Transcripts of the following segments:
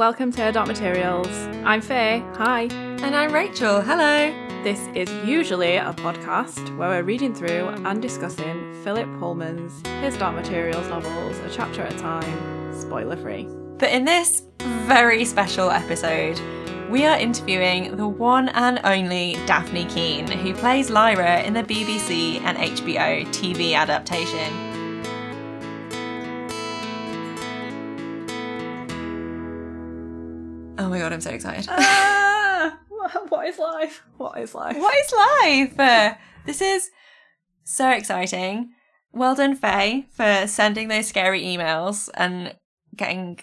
welcome to Adult Materials. I'm Faye. Hi. And I'm Rachel. Hello. This is usually a podcast where we're reading through and discussing Philip Pullman's His Dark Materials novels, a chapter at a time, spoiler free. But in this very special episode, we are interviewing the one and only Dafne Keen, who plays Lyra in the BBC and HBO TV adaptation. My god, I'm so excited. Ah, what is life? What is life? What is life? Uh, this is so exciting. Well done, Faye, for sending those scary emails and getting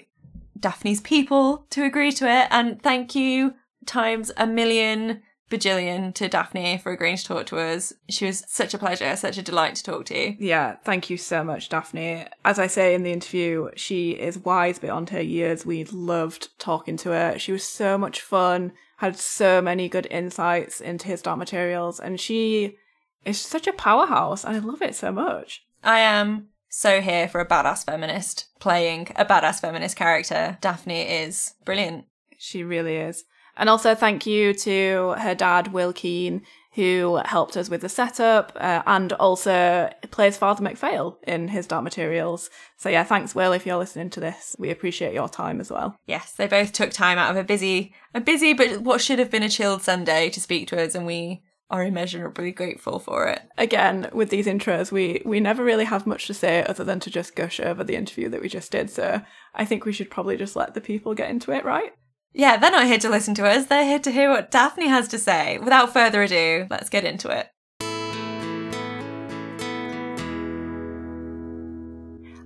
Dafne's people to agree to it. And thank you times a million bajillion to Dafne for agreeing to talk to us. She was such a pleasure, such a delight to talk to. Yeah, thank you so much, Dafne. As I say in the interview, she is wise beyond her years. We loved talking to her. She was so much fun, had so many good insights into his dark materials, and she is such a powerhouse, I love it so much. I am so here for a badass feminist playing a badass feminist character. Dafne is brilliant. She really is. And also thank you to her dad, Will Keen, who helped us with the setup uh, and also plays Father MacPhail in his Dark Materials. So yeah, thanks, Will, if you're listening to this. We appreciate your time as well. Yes, they both took time out of a busy, a busy but what should have been a chilled Sunday to speak to us, and we are immeasurably grateful for it. Again, with these intros, we we never really have much to say other than to just gush over the interview that we just did. So I think we should probably just let the people get into it, right? Yeah, they're not here to listen to us. They're here to hear what Dafne has to say. Without further ado, let's get into it.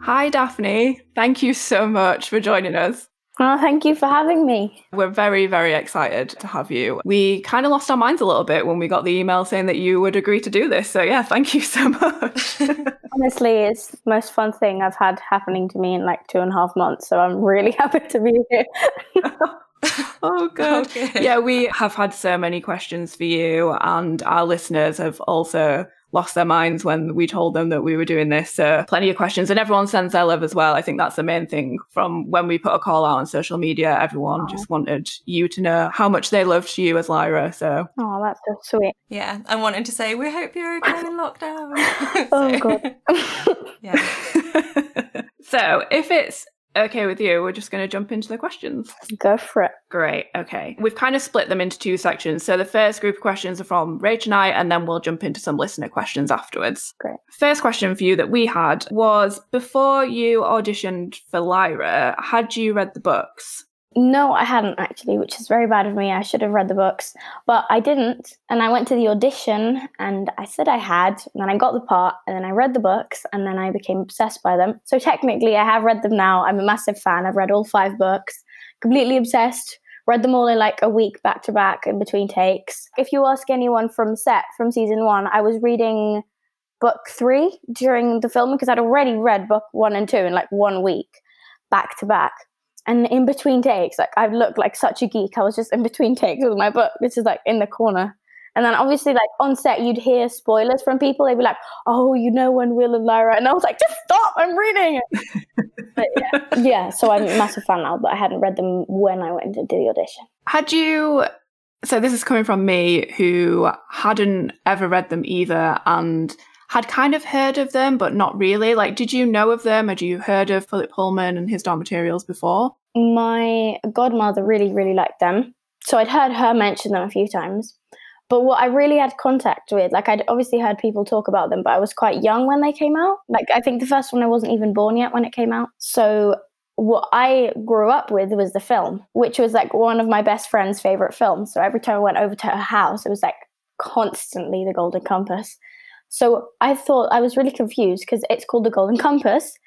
Hi, Dafne. Thank you so much for joining us. Oh, thank you for having me. We're very, very excited to have you. We kind of lost our minds a little bit when we got the email saying that you would agree to do this. So, yeah, thank you so much. Honestly, it's the most fun thing I've had happening to me in like two and a half months. So, I'm really happy to be here. oh, good. Okay. Yeah, we have had so many questions for you, and our listeners have also lost their minds when we told them that we were doing this. So plenty of questions, and everyone sends their love as well. I think that's the main thing from when we put a call out on social media. Everyone just wanted you to know how much they loved you as Lyra. So oh, that's so sweet. Yeah, I wanted to say we hope you're okay in lockdown. oh god. yeah. so if it's okay with you, we're just going to jump into the questions. Go for it. Great. Okay. We've kind of split them into two sections. So the first group of questions are from Rach and I, and then we'll jump into some listener questions afterwards. Great. First question for you that we had was before you auditioned for Lyra, had you read the books? No, I hadn't actually, which is very bad of me. I should have read the books, but I didn't. And I went to the audition and I said I had, and then I got the part, and then I read the books, and then I became obsessed by them. So technically, I have read them now. I'm a massive fan. I've read all five books, completely obsessed. Read them all in like a week back to back in between takes. If you ask anyone from set from season one, I was reading book three during the film because I'd already read book one and two in like one week back to back and in between takes, like I looked like such a geek. I was just in between takes with my book, which is like in the corner. And then obviously, like on set, you'd hear spoilers from people. They'd be like, "Oh, you know when Will and Lyra," and I was like, "Just stop! I'm reading it." but yeah, yeah. So I'm a massive fan now, but I hadn't read them when I went to do the audition. Had you? So this is coming from me, who hadn't ever read them either, and had kind of heard of them, but not really. Like, did you know of them? or do you heard of Philip Pullman and his dark materials before? My godmother really, really liked them. So I'd heard her mention them a few times. But what I really had contact with, like I'd obviously heard people talk about them, but I was quite young when they came out. Like I think the first one I wasn't even born yet when it came out. So what I grew up with was the film, which was like one of my best friend's favorite films. So every time I went over to her house, it was like constantly the Golden Compass. So I thought I was really confused because it's called The Golden Compass,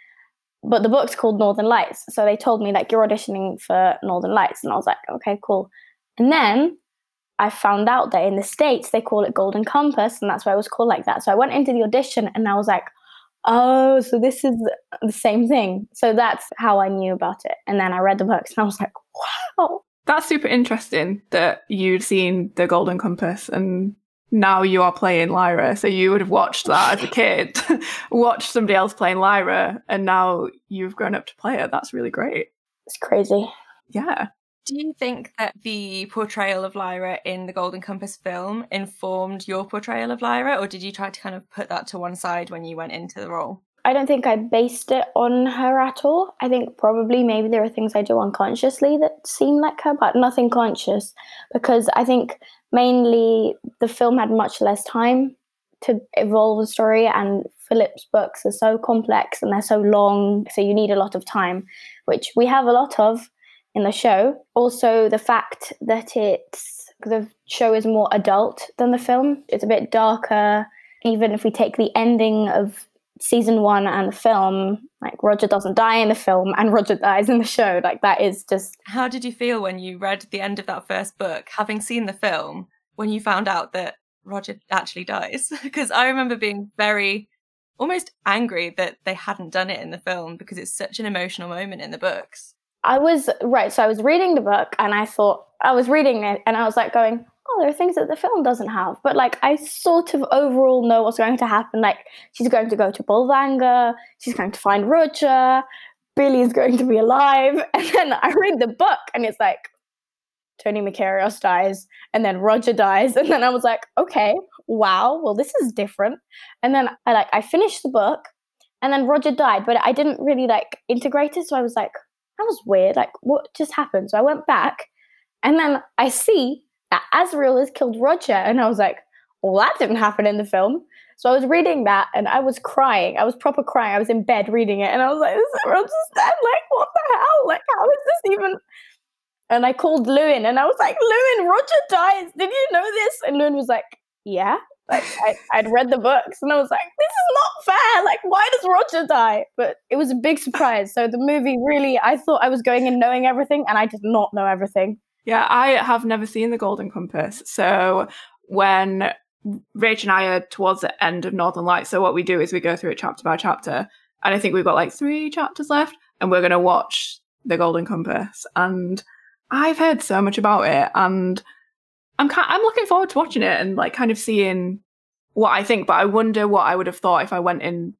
but the book's called Northern Lights. So they told me like you're auditioning for Northern Lights, and I was like, okay, cool. And then I found out that in the states they call it Golden Compass, and that's why it was called like that. So I went into the audition, and I was like, oh, so this is the same thing. So that's how I knew about it. And then I read the books, and I was like, wow. That's super interesting that you'd seen the Golden Compass and now you are playing Lyra. So you would have watched that as a kid, watched somebody else playing Lyra, and now you've grown up to play it. That's really great. It's crazy. yeah. Do you think that the portrayal of Lyra in the Golden Compass film informed your portrayal of Lyra, or did you try to kind of put that to one side when you went into the role? I don't think I based it on her at all. I think probably maybe there are things I do unconsciously that seem like her, but nothing conscious because I think mainly the film had much less time to evolve the story and Philip's books are so complex and they're so long, so you need a lot of time, which we have a lot of in the show. Also, the fact that it's the show is more adult than the film, it's a bit darker. Even if we take the ending of season one and the film, like Roger doesn't die in the film and Roger dies in the show, like that is just. How did you feel when you read the end of that first book, having seen the film, when you found out that Roger actually dies? because I remember being very almost angry that they hadn't done it in the film because it's such an emotional moment in the books. I was right. So I was reading the book and I thought I was reading it and I was like going, oh, there are things that the film doesn't have. But like I sort of overall know what's going to happen. Like she's going to go to Bolvangar, she's going to find Roger, Billy's going to be alive. And then I read the book and it's like Tony Makarios dies and then Roger dies. And then I was like, okay, wow, well this is different. And then I like I finished the book and then Roger died, but I didn't really like integrate it. So I was like, that was weird. Like, what just happened? So I went back and then I see that Asriel has killed Roger. And I was like, well, that didn't happen in the film. So I was reading that and I was crying. I was proper crying. I was in bed reading it and I was like, this is dead? Like, what the hell? Like, how is this even? And I called Lewin and I was like, Lewin, Roger dies. Did you know this? And Lewin was like, yeah. Like I, I'd read the books and I was like, this is not fair. Like, why does Roger die? But it was a big surprise. So the movie really, I thought I was going in knowing everything and I did not know everything. Yeah, I have never seen The Golden Compass. So when Rach and I are towards the end of Northern Lights, so what we do is we go through it chapter by chapter. And I think we've got like three chapters left and we're going to watch The Golden Compass. And I've heard so much about it and I'm kind, I'm looking forward to watching it and like kind of seeing what I think. But I wonder what I would have thought if I went in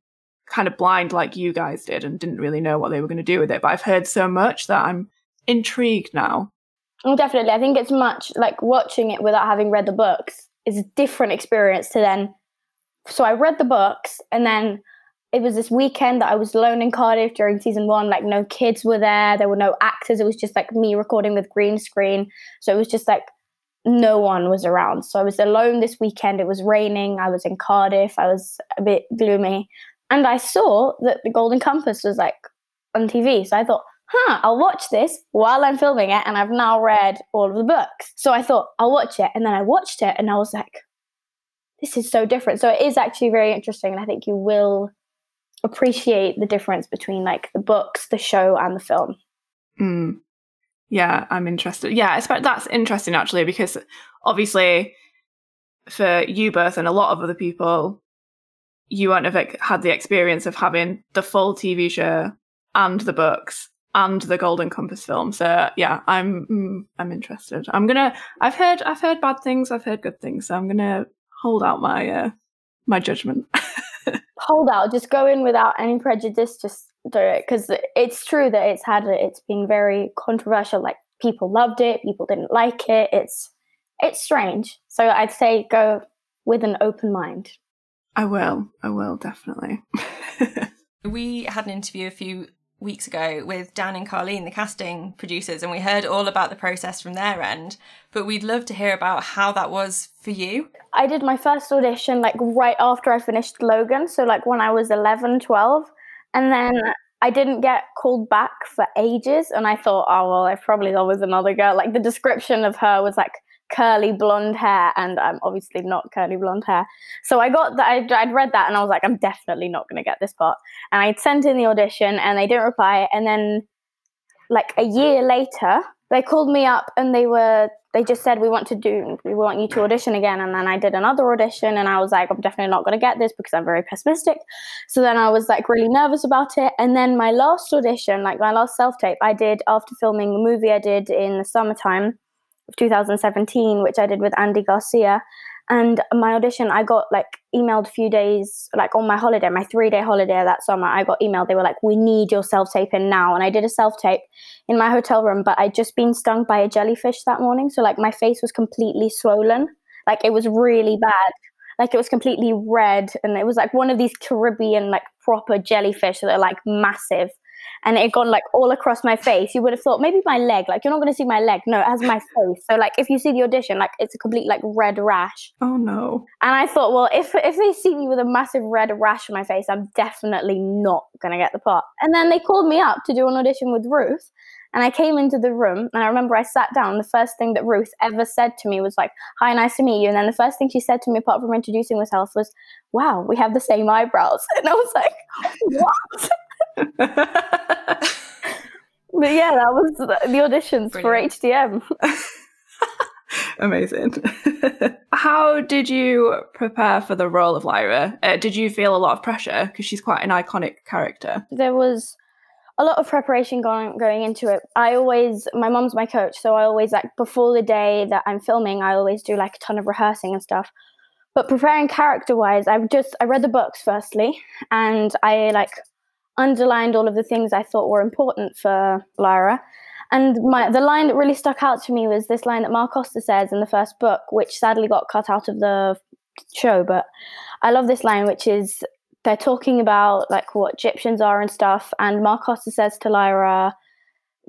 kind of blind like you guys did and didn't really know what they were going to do with it. But I've heard so much that I'm intrigued now. Definitely. I think it's much like watching it without having read the books is a different experience to then. So I read the books and then it was this weekend that I was alone in Cardiff during season one. Like no kids were there, there were no actors. It was just like me recording with green screen. So it was just like no one was around. So I was alone this weekend. It was raining. I was in Cardiff. I was a bit gloomy. And I saw that the Golden Compass was like on TV. So I thought, huh, I'll watch this while I'm filming it. And I've now read all of the books. So I thought, I'll watch it. And then I watched it and I was like, this is so different. So it is actually very interesting. And I think you will appreciate the difference between like the books, the show, and the film. Mm. Yeah, I'm interested. Yeah, that's interesting actually because obviously for you both and a lot of other people, you won't have had the experience of having the full TV show and the books and the Golden Compass film. So yeah, I'm mm, I'm interested. I'm gonna. I've heard I've heard bad things. I've heard good things. So I'm gonna hold out my uh, my judgment. hold out. Just go in without any prejudice. Just do it because it's true that it's had it's been very controversial. Like people loved it, people didn't like it. It's it's strange. So I'd say go with an open mind. I will. I will definitely. we had an interview a few weeks ago with Dan and Carlene, the casting producers, and we heard all about the process from their end. But we'd love to hear about how that was for you. I did my first audition like right after I finished Logan, so like when I was 11, 12. And then I didn't get called back for ages. And I thought, oh, well, I probably was another girl. Like the description of her was like curly blonde hair. And I'm obviously not curly blonde hair. So I got that. I'd, I'd read that and I was like, I'm definitely not going to get this part. And I'd sent in the audition and they didn't reply. And then like a year later, they called me up and they were they just said we want to do we want you to audition again and then i did another audition and i was like i'm definitely not going to get this because i'm very pessimistic so then i was like really nervous about it and then my last audition like my last self tape i did after filming the movie i did in the summertime of 2017 which i did with andy garcia And my audition, I got like emailed a few days, like on my holiday, my three day holiday that summer. I got emailed. They were like, "We need your self tape in now." And I did a self tape in my hotel room, but I'd just been stung by a jellyfish that morning, so like my face was completely swollen. Like it was really bad. Like it was completely red, and it was like one of these Caribbean like proper jellyfish that are like massive and it gone like all across my face. You would have thought maybe my leg, like you're not going to see my leg. No, it has my face. So like if you see the audition, like it's a complete like red rash. Oh no. And I thought, well, if if they see me with a massive red rash on my face, I'm definitely not going to get the part. And then they called me up to do an audition with Ruth. And I came into the room and I remember I sat down. The first thing that Ruth ever said to me was like, Hi, nice to meet you. And then the first thing she said to me, apart from introducing herself, was, Wow, we have the same eyebrows. And I was like, What? but yeah, that was the, auditions Brilliant. for HDM. Amazing. How did you prepare for the role of Lyra? Uh, did you feel a lot of pressure because she's quite an iconic character? There was a lot of preparation going going into it. I always my mom's my coach, so I always like before the day that I'm filming, I always do like a ton of rehearsing and stuff. But preparing character wise, I've just I read the books firstly, and I like underlined all of the things I thought were important for Lyra. And my the line that really stuck out to me was this line that Ma Costa says in the first book, which sadly got cut out of the show. But I love this line, which is they're talking about like what Gyptians are and stuff, and Ma Costa says to Lyra,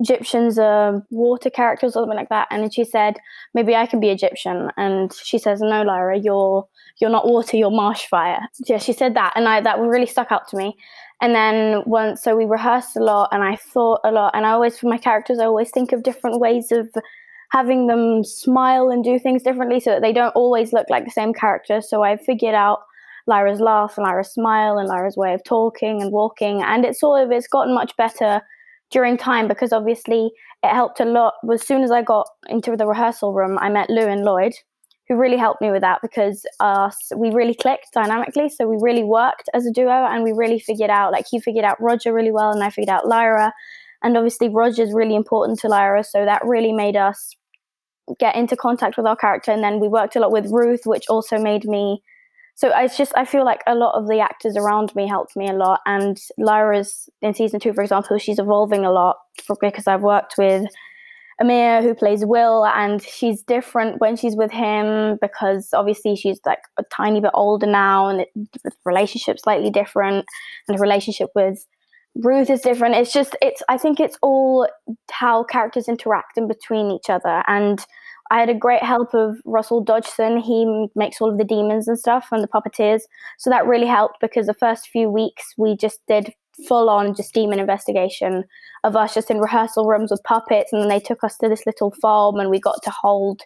Gyptians are water characters or something like that. And she said, maybe I can be Gyptian. And she says, no, Lyra, you're you're not water, you're marsh fire. Yeah, she said that, and I that really stuck out to me. And then once, so we rehearsed a lot, and I thought a lot. And I always, for my characters, I always think of different ways of having them smile and do things differently, so that they don't always look like the same character. So I figured out Lyra's laugh and Lyra's smile and Lyra's way of talking and walking, and it's sort of it's gotten much better during time because obviously it helped a lot. As soon as I got into the rehearsal room, I met Lewin Lloyd, who really helped me with that because uh, we really clicked dynamically. So we really worked as a duo and we really figured out, like, he figured out Roger really well and I figured out Lyra. And obviously, Roger's really important to Lyra. So that really made us get into contact with our character. And then we worked a lot with Ruth, which also made me. So it's just, I feel like a lot of the actors around me helped me a lot. And Lyra's in season two, for example, she's evolving a lot because I've worked with Amir, who plays Will, and she's different when she's with him because obviously she's like a tiny bit older now, and the relationship's slightly different, and the relationship with Ruth is different. It's just, it's. I think it's all how characters interact in between each other, and I had a great help of Russell Dodgson. He makes all of the demons and stuff and the puppeteers, so that really helped because the first few weeks we just did full on just demon investigation of us just in rehearsal rooms with puppets and then they took us to this little farm and we got to hold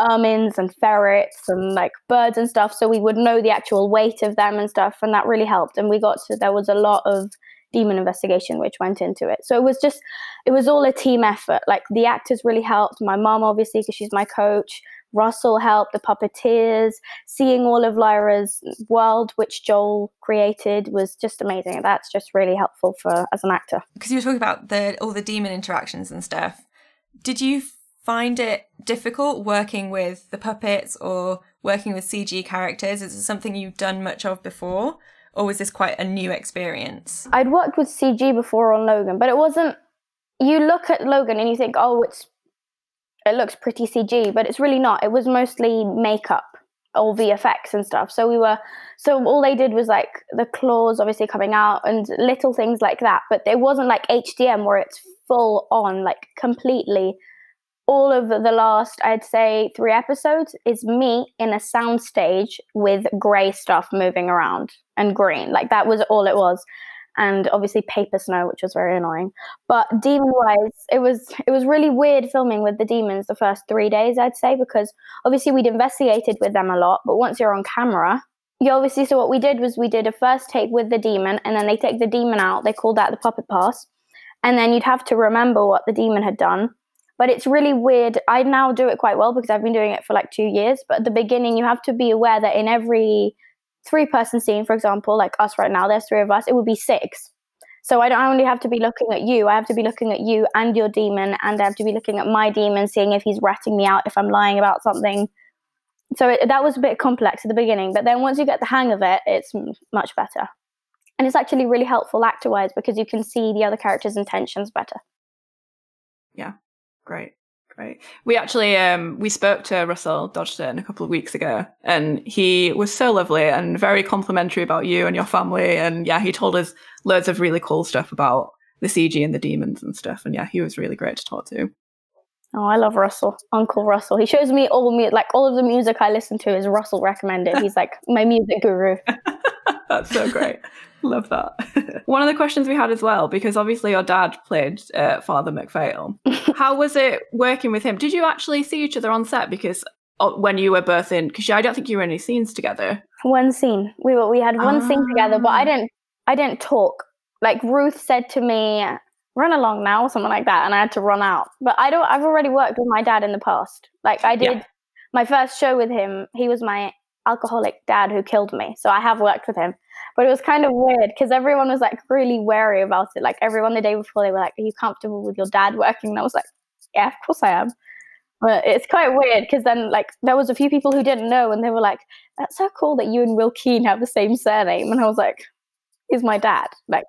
ermines and ferrets and like birds and stuff so we would know the actual weight of them and stuff and that really helped and we got to there was a lot of demon investigation which went into it. So it was just it was all a team effort like the actors really helped my mom obviously because she's my coach Russell helped, the puppeteers, seeing all of Lyra's world, which Joel created, was just amazing. That's just really helpful for as an actor. Because you were talking about the all the demon interactions and stuff. Did you find it difficult working with the puppets or working with CG characters? Is it something you've done much of before? Or was this quite a new experience? I'd worked with CG before on Logan, but it wasn't. You look at Logan and you think, oh, it's it looks pretty CG, but it's really not. It was mostly makeup or VFX and stuff. So we were, so all they did was like the claws obviously coming out and little things like that. But it wasn't like HDM where it's full on, like completely. All of the last, I'd say, three episodes is me in a soundstage with grey stuff moving around and green. Like that was all it was and obviously paper snow, which was very annoying. But demon wise, it was it was really weird filming with the demons the first three days, I'd say, because obviously we'd investigated with them a lot, but once you're on camera, you obviously so what we did was we did a first take with the demon, and then they take the demon out. They called that the puppet pass, and then you'd have to remember what the demon had done. But it's really weird. I now do it quite well because I've been doing it for like two years. But at the beginning, you have to be aware that in every three person scene, for example, like us right now, there's three of us, it would be six. So I don't only have to be looking at you, I have to be looking at you and your demon, and I have to be looking at my demon, seeing if he's ratting me out, if I'm lying about something. So it, that was a bit complex at the beginning, but then once you get the hang of it, it's much better. And it's actually really helpful actor wise because you can see the other characters' intentions better. Yeah, great. Great. We actually um, we spoke to Russell Dodgson a couple of weeks ago, and he was so lovely and very complimentary about you and your family. And yeah, he told us loads of really cool stuff about the CG and the demons and stuff. And yeah, he was really great to talk to. Oh, I love Russell, Uncle Russell. He shows me all the mu- like all of the music I listen to is Russell recommended. He's like my music guru. That's so great. Love that. One of the questions we had as well, because obviously your dad played uh, Father MacPhail. How was it working with him? Did you actually see each other on set? Because uh, when you were both in, because I don't think you were in any scenes together. One scene. We were. We had one scene together, but I ah. didn't. I didn't talk. Like Ruth said to me, "Run along now," or something like that, and I had to run out. But I don't. I've already worked with my dad in the past. Like I did. Yeah. My first show with him, he was my alcoholic dad who killed me. So I have worked with him. But it was kind of weird because everyone was like really wary about it. Like everyone the day before, they were like, Are you comfortable with your dad working? And I was like, Yeah, of course I am. But it's quite weird because then, like, there was a few people who didn't know, and they were like, "That's so cool that you and Will Keen have the same surname." And I was like, "He's my dad. Like,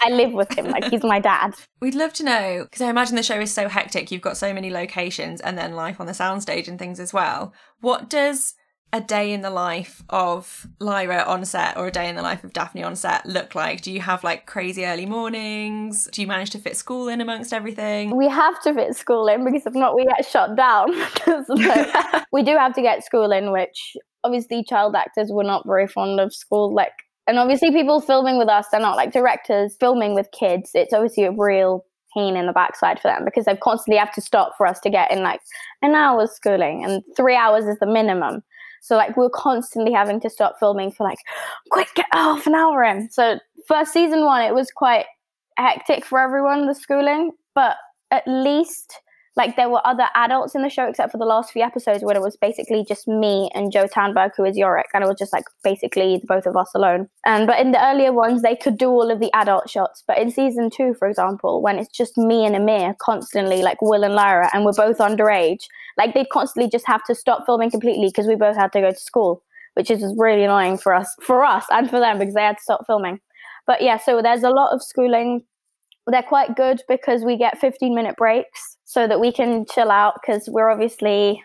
I live with him. Like, he's my dad." We'd love to know because I imagine the show is so hectic. You've got so many locations, and then life on the soundstage and things as well. What does a day in the life of Lyra on set or a day in the life of Dafne on set look like? Do you have like crazy early mornings? Do you manage to fit school in amongst everything? We have to fit school in because if not, we get shut down. we do have to get school in, which obviously child actors were not very fond of school. Like, and obviously people filming with us, they're not like directors filming with kids. It's obviously a real pain in the backside for them because they constantly have to stop for us to get in like an hour's schooling and three hours is the minimum so like we're constantly having to stop filming for like, quick, get half an hour in. So first season one, it was quite hectic for everyone, the schooling, but at least like there were other adults in the show except for the last few episodes where it was basically just me and Joe Tandberg who is Iorek and it was just like basically the both of us alone. And but in the earlier ones they could do all of the adult shots. But in season two for example when it's just me and Amir constantly like Will and Lyra and we're both underage like they'd constantly just have to stop filming completely because we both had to go to school which is really annoying for us for us and for them because they had to stop filming. But yeah so there's a lot of schooling. They're quite good because we get 15 minute breaks so that we can chill out because we're obviously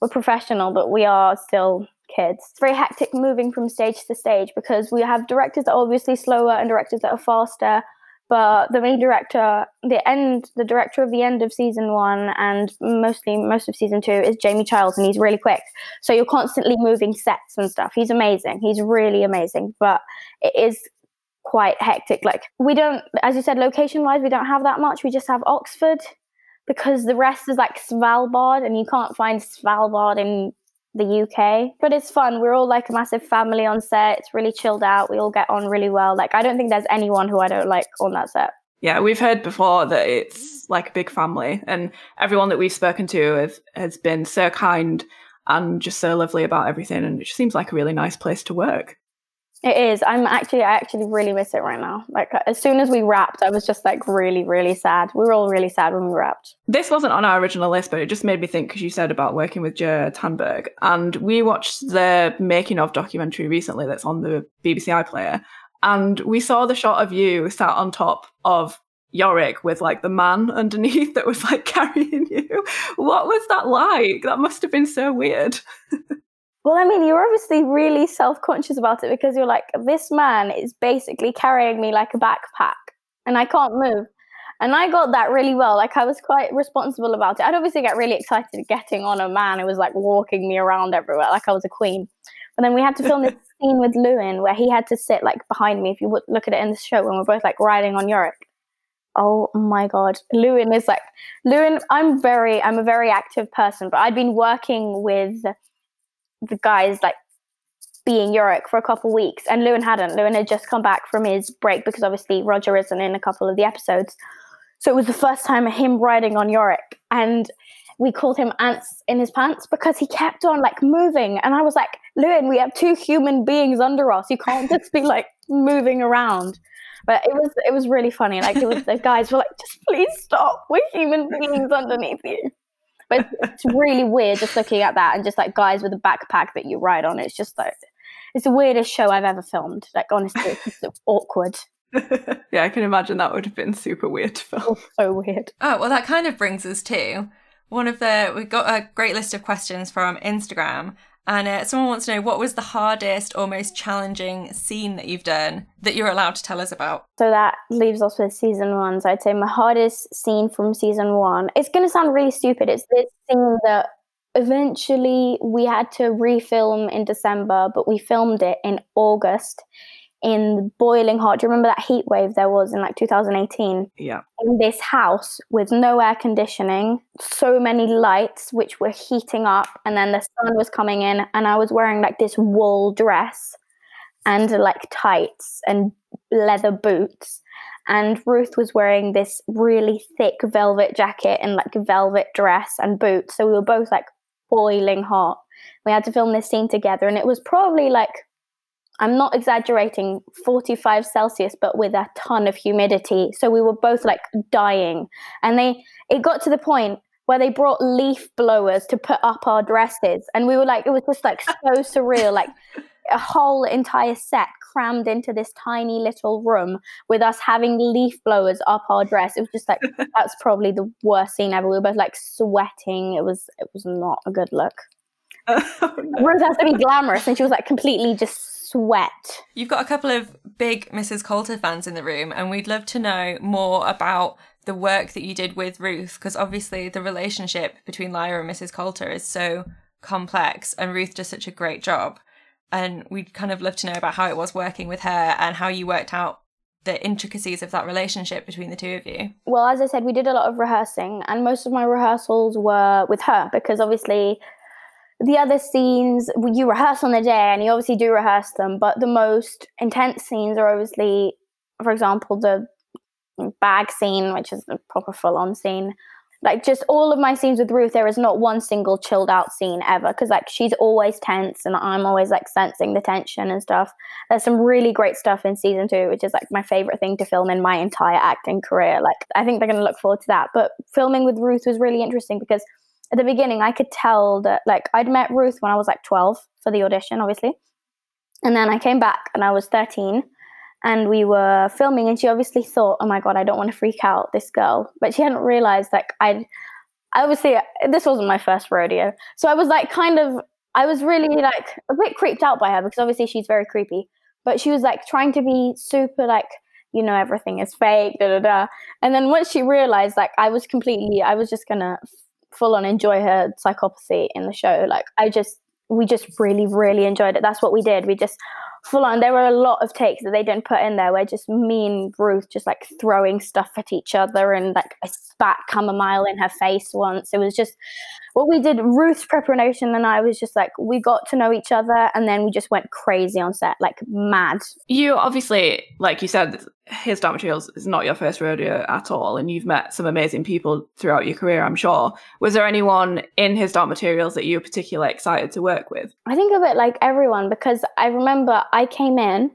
we're professional but we are still kids. It's very hectic moving from stage to stage because we have directors that are obviously slower and directors that are faster but the main director the end the director of the end of season one and mostly most of season two is jamie childs and he's really quick. So you're constantly moving sets and stuff. He's amazing. He's really amazing but it is quite hectic. Like we don't, as you said, location wise, we don't have that much. We just have Oxford because the rest is like Svalbard, and you can't find Svalbard in the UK. But it's fun. We're all like a massive family on set. It's really chilled out. We all get on really well. Like I don't think there's anyone who I don't like on that set. Yeah, we've heard before that it's like a big family, and everyone that we've spoken to has, has been so kind and just so lovely about everything. And it seems like a really nice place to work. It is. I'm actually, I actually really miss it right now. Like as soon as we wrapped, I was just like really, really sad. We were all really sad when we wrapped. This wasn't on our original list, but it just made me think because you said about working with Joe Tandberg, and we watched the making of documentary recently that's on the BBC iPlayer, and we saw the shot of you sat on top of Iorek with like the man underneath that was like carrying you. What was that like? That must have been so weird. Well, I mean, you're obviously really self conscious about it because you're like, this man is basically carrying me like a backpack and I can't move. And I got that really well. Like, I was quite responsible about it. I'd obviously get really excited getting on a man who was like walking me around everywhere, like I was a queen. But then we had to film this scene with Lewin where he had to sit like behind me. If you would look at it in the show, when we're both like riding on Iorek. Oh my god, Lewin is like Lewin. I'm very, I'm a very active person, but I'd been working with the guys like being Iorek for a couple weeks, and Lewin hadn't. Lewin had just come back from his break because obviously Roger isn't in a couple of the episodes. So it was the first time of him riding on Iorek, and we called him ants in his pants because he kept on like moving. And I was like, Lewin, we have two human beings under us. You can't just be like moving around. But it was it was really funny. Like it was the guys were like, just please stop. We're human beings underneath you. But it's, it's really weird just looking at that and just like guys with a backpack that you ride on. It's just like it's the weirdest show I've ever filmed. Like honestly, it's just awkward. yeah, I can imagine that would have been super weird to film. So weird. Oh well, that kind of brings us to one of the we got a great list of questions from Instagram, and uh, someone wants to know what was the hardest or most challenging scene that you've done that you're allowed to tell us about. So that leaves us with season one. So I'd say my hardest scene from season one. It's going to sound really stupid. It's this scene that eventually we had to refilm in December, but we filmed it in August in boiling hot. Do you remember that heat wave there was in like 2018? Yeah. In this house with no air conditioning, so many lights which were heating up, and then the sun was coming in, and I was wearing like this wool dress and like tights and leather boots. And Ruth was wearing this really thick velvet jacket and like velvet dress and boots. So we were both like boiling hot. We had to film this scene together, and it was probably like I'm not exaggerating, 45 Celsius, but with a ton of humidity. So we were both like dying. And they, it got to the point where they brought leaf blowers to put up our dresses. And we were like, it was just like so surreal, like a whole entire set crammed into this tiny little room with us having leaf blowers up our dress. It was just like, that's probably the worst scene ever. We were both like sweating. It was, it was not a good look. Oh, no. Ruth has to be glamorous, and she was like completely just sweat. You've got a couple of big Mrs. Coulter fans in the room, and we'd love to know more about the work that you did with Ruth, because obviously the relationship between Lyra and Mrs. Coulter is so complex, and Ruth does such a great job. And we'd kind of love to know about how it was working with her and how you worked out the intricacies of that relationship between the two of you? Well, as I said, we did a lot of rehearsing, and most of my rehearsals were with her because obviously the other scenes you rehearse on the day and you obviously do rehearse them but the most intense scenes are obviously for example the bag scene which is a proper full-on scene. Like just all of my scenes with ruth there is not one single chilled out scene ever because like she's always tense and i'm always like sensing the tension and stuff. There's some really great stuff in season two which is like my favorite thing to film in my entire acting career. Like i think they're going to look forward to that. But filming with ruth was really interesting because at the beginning, I could tell that like I'd met Ruth when I was like 12 for the audition, obviously. And then I came back and I was 13 and we were filming and she obviously thought, oh my God, I don't want to freak out this girl. But she hadn't realized like I'd, I obviously, this wasn't my first rodeo. So I was like kind of, I was really like a bit creeped out by her because obviously she's very creepy. But she was like trying to be super like, you know, everything is fake, da da da. And then once she realized like I was completely, I was just gonna full on enjoy her psychopathy in the show. Like I just we just really really enjoyed it. That's what we did. We just full on. There were a lot of takes that they didn't put in there where just me and Ruth just like throwing stuff at each other and like I spat chamomile in her face once. It was just what we did. Ruth's preparation and I was just like we got to know each other and then we just went crazy on set, like mad. You obviously, like you said, his dark materials is not your first rodeo at all, and you've met some amazing people throughout your career, I'm sure. Was there anyone in his dark materials that you were particularly excited to work with? I think of it like everyone because I remember I came in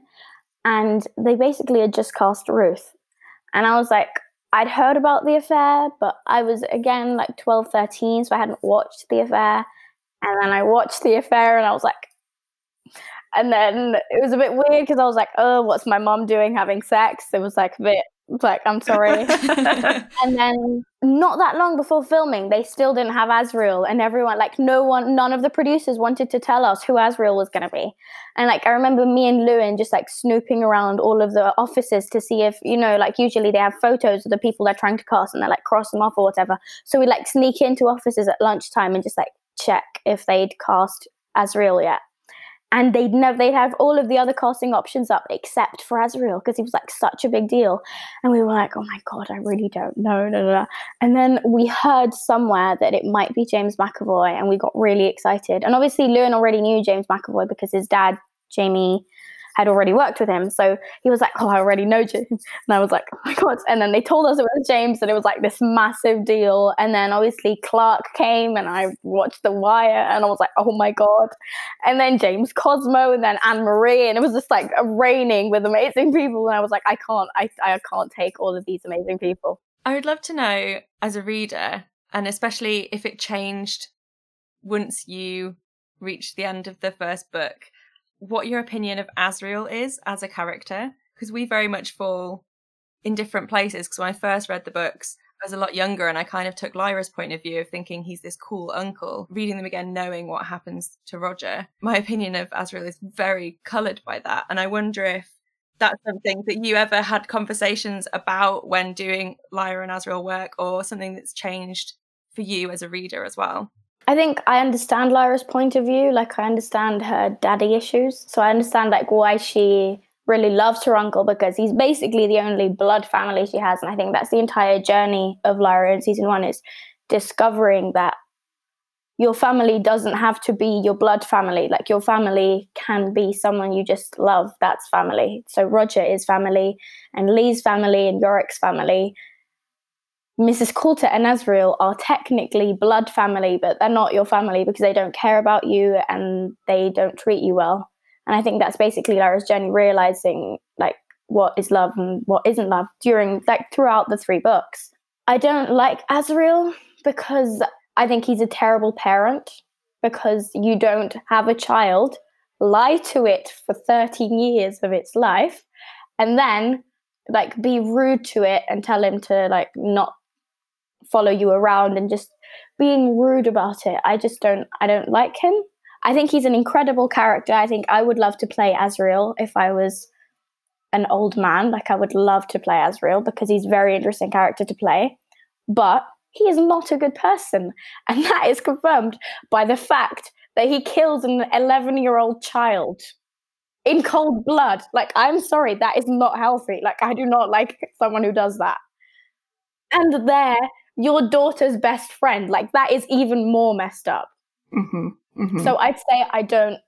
and they basically had just cast Ruth. And I was like, I'd heard about the affair, but I was again like 12, 13, so I hadn't watched the affair. And then I watched the affair and I was like, and then it was a bit weird because I was like, oh, what's my mom doing having sex? It was like a bit like, I'm sorry. and then not that long before filming, they still didn't have Asriel, and everyone, like, no one, none of the producers wanted to tell us who Asriel was going to be. And like, I remember me and Lewin just like snooping around all of the offices to see if, you know, like, usually they have photos of the people they're trying to cast and they're like cross them off or whatever. So we like sneak into offices at lunchtime and just like check if they'd cast Asriel yet and they'd never they'd have all of the other casting options up except for Asriel because he was like such a big deal. And we were like, oh my god, I really don't know. No, no, no. And then we heard somewhere that it might be James McAvoy, and we got really excited. And obviously, Lewin already knew James McAvoy because his dad, Jamie had already worked with him. So he was like, Oh, I already know James. And I was like, Oh my God. And then they told us it was James and it was like this massive deal. And then obviously Clarke came and I watched The Wire and I was like, Oh my God. And then James Cosmo and then Anne Marie. And it was just like raining with amazing people. And I was like, I can't, I, I can't take all of these amazing people. I would love to know as a reader and especially if it changed once you reached the end of the first book, what your opinion of Asriel is as a character, because we very much fall in different places. Because when I first read the books, I was a lot younger and I kind of took Lyra's point of view of thinking he's this cool uncle. Reading them again, knowing what happens to Roger, my opinion of Asriel is very coloured by that. And I wonder if that's something that you ever had conversations about when doing Lyra and Asriel work or something that's changed for you as a reader as well. I think I understand Lyra's point of view. Like I understand her daddy issues. So I understand like why she really loves her uncle because he's basically the only blood family she has. And I think that's the entire journey of Lyra in season one is discovering that your family doesn't have to be your blood family. Like your family can be someone you just love. That's family. So Roger is family, and Lee's family, and Iorek's family. Mrs. Coulter and Asriel are technically blood family, but they're not your family because they don't care about you and they don't treat you well. And I think that's basically Lyra's journey, realizing like what is love and what isn't love during like throughout the three books. I don't like Asriel because I think he's a terrible parent because you don't have a child, lie to it for 13 years of its life, and then like be rude to it and tell him to like not follow you around and just being rude about it. I just don't I don't like him. I think he's an incredible character. I think I would love to play Asriel if I was an old man. Like I would love to play Asriel because he's very interesting character to play. But he is not a good person. And that is confirmed by the fact that he kills an 11 year old child in cold blood. Like, I'm sorry, that is not healthy. Like, I do not like someone who does that. And there, your daughter's best friend. Like, that is even more messed up. Mm-hmm, mm-hmm. So I'd say I don't,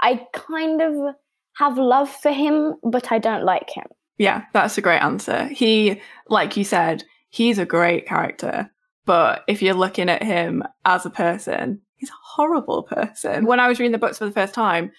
I kind of have love for him, but I don't like him. Yeah, that's a great answer. He, like you said, he's a great character. But if you're looking at him as a person, he's a horrible person. When I was reading the books for the first time,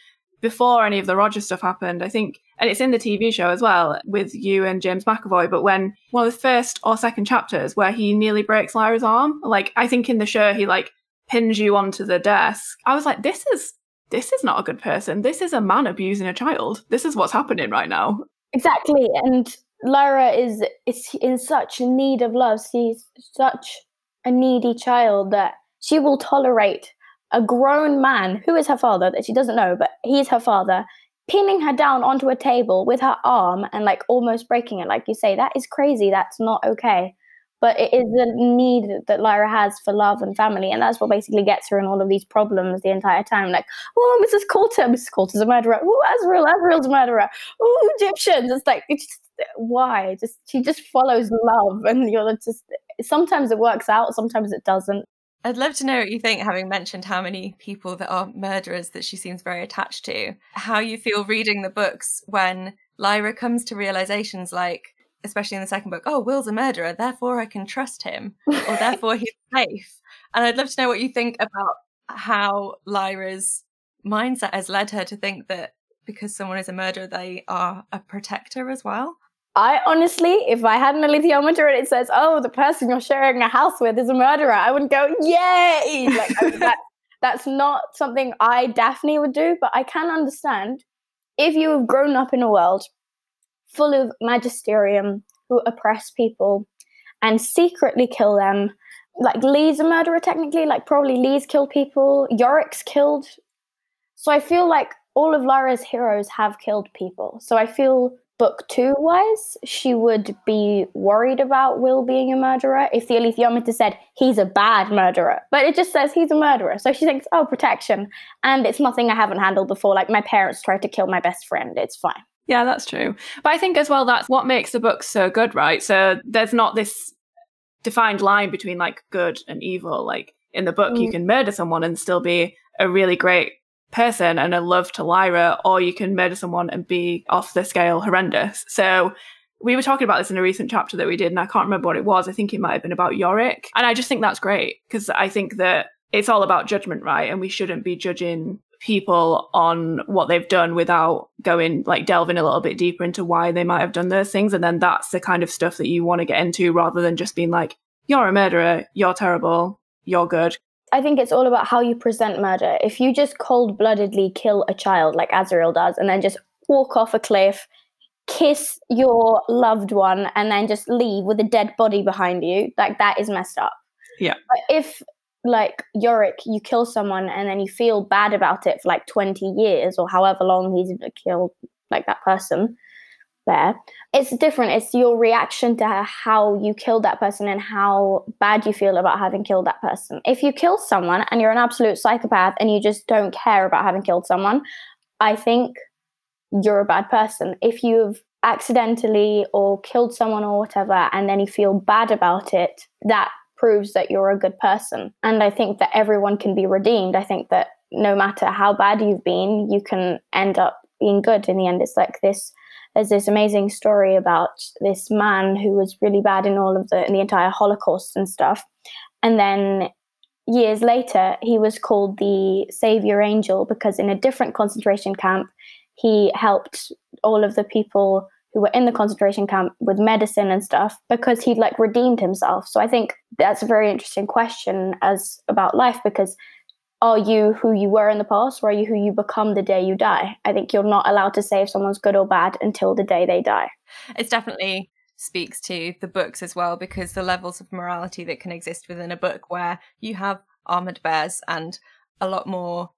before any of the Roger stuff happened, I think, and it's in the TV show as well with you and James McAvoy, but when one of the first or second chapters where he nearly breaks Lyra's arm, like I think in the show he like pins you onto the desk. I was like, this is this is not a good person. This is a man abusing a child. This is what's happening right now. Exactly. And Lyra is is in such need of love. She's such a needy child that she will tolerate a grown man who is her father that she doesn't know, but he's her father, pinning her down onto a table with her arm and like almost breaking it. Like you say, that is crazy. That's not okay. But it is the need that Lyra has for love and family, and that's what basically gets her in all of these problems the entire time. Like, oh, Mrs. Coulter, Mrs. Coulter's a murderer. Oh, Asriel, Asriel's a murderer. Oh, Gyptians. It's like it's just why? Just she just follows love, and you're just sometimes it works out, sometimes it doesn't. I'd love to know what you think, having mentioned how many people that are murderers that she seems very attached to, how you feel reading the books when Lyra comes to realizations like, especially in the second book, oh, Will's a murderer, therefore I can trust him, or therefore he's safe. And I'd love to know what you think about how Lyra's mindset has led her to think that because someone is a murderer, they are a protector as well. I honestly, if I had an alethiometer and it says, "Oh, the person you're sharing a house with is a murderer," I wouldn't go, "Yay!" Like I mean, that, that's not something I Dafne would do, but I can understand if you have grown up in a world full of magisterium who oppress people and secretly kill them. Like Lee's a murderer technically, like probably Lee's killed people, Iorek's killed. So I feel like all of Lyra's heroes have killed people. So I feel book two wise, she would be worried about Will being a murderer if the alethiometer said he's a bad murderer. But it just says he's a murderer. So she thinks, oh, protection. And it's nothing I haven't handled before. Like my parents tried to kill my best friend. It's fine. Yeah, that's true. But I think as well, that's what makes the book so good, right? So there's not this defined line between like good and evil. Like in the book, mm. you can murder someone and still be a really great person and a love to Lyra, or you can murder someone and be off the scale horrendous. So we were talking about this in a recent chapter that we did, and I can't remember what it was. I think it might have been about Iorek. And I just think that's great because I think that it's all about judgment, right? And we shouldn't be judging people on what they've done without going like delving a little bit deeper into why they might have done those things. And then that's the kind of stuff that you want to get into rather than just being like, you're a murderer, you're terrible, you're good. I think it's all about how you present murder. If you just cold bloodedly kill a child like Asriel does and then just walk off a cliff, kiss your loved one, and then just leave with a dead body behind you, like that is messed up. Yeah. But if like Iorek, you kill someone and then you feel bad about it for like 20 years or however long he's killed like that person there. It's different. It's your reaction to how you killed that person and how bad you feel about having killed that person. If you kill someone and you're an absolute psychopath and you just don't care about having killed someone, I think you're a bad person. If you've accidentally or killed someone or whatever and then you feel bad about it, that proves that you're a good person. And I think that everyone can be redeemed. I think that no matter how bad you've been, you can end up being good in the end. It's like this there's this amazing story about this man who was really bad in all of the in the entire Holocaust and stuff. And then years later, he was called the savior angel because in a different concentration camp, he helped all of the people who were in the concentration camp with medicine and stuff because he'd like redeemed himself. So I think that's a very interesting question as about life because are you who you were in the past or are you who you become the day you die? I think you're not allowed to say if someone's good or bad until the day they die. It's definitely speaks to the books as well because the levels of morality that can exist within a book where you have armored bears and a lot more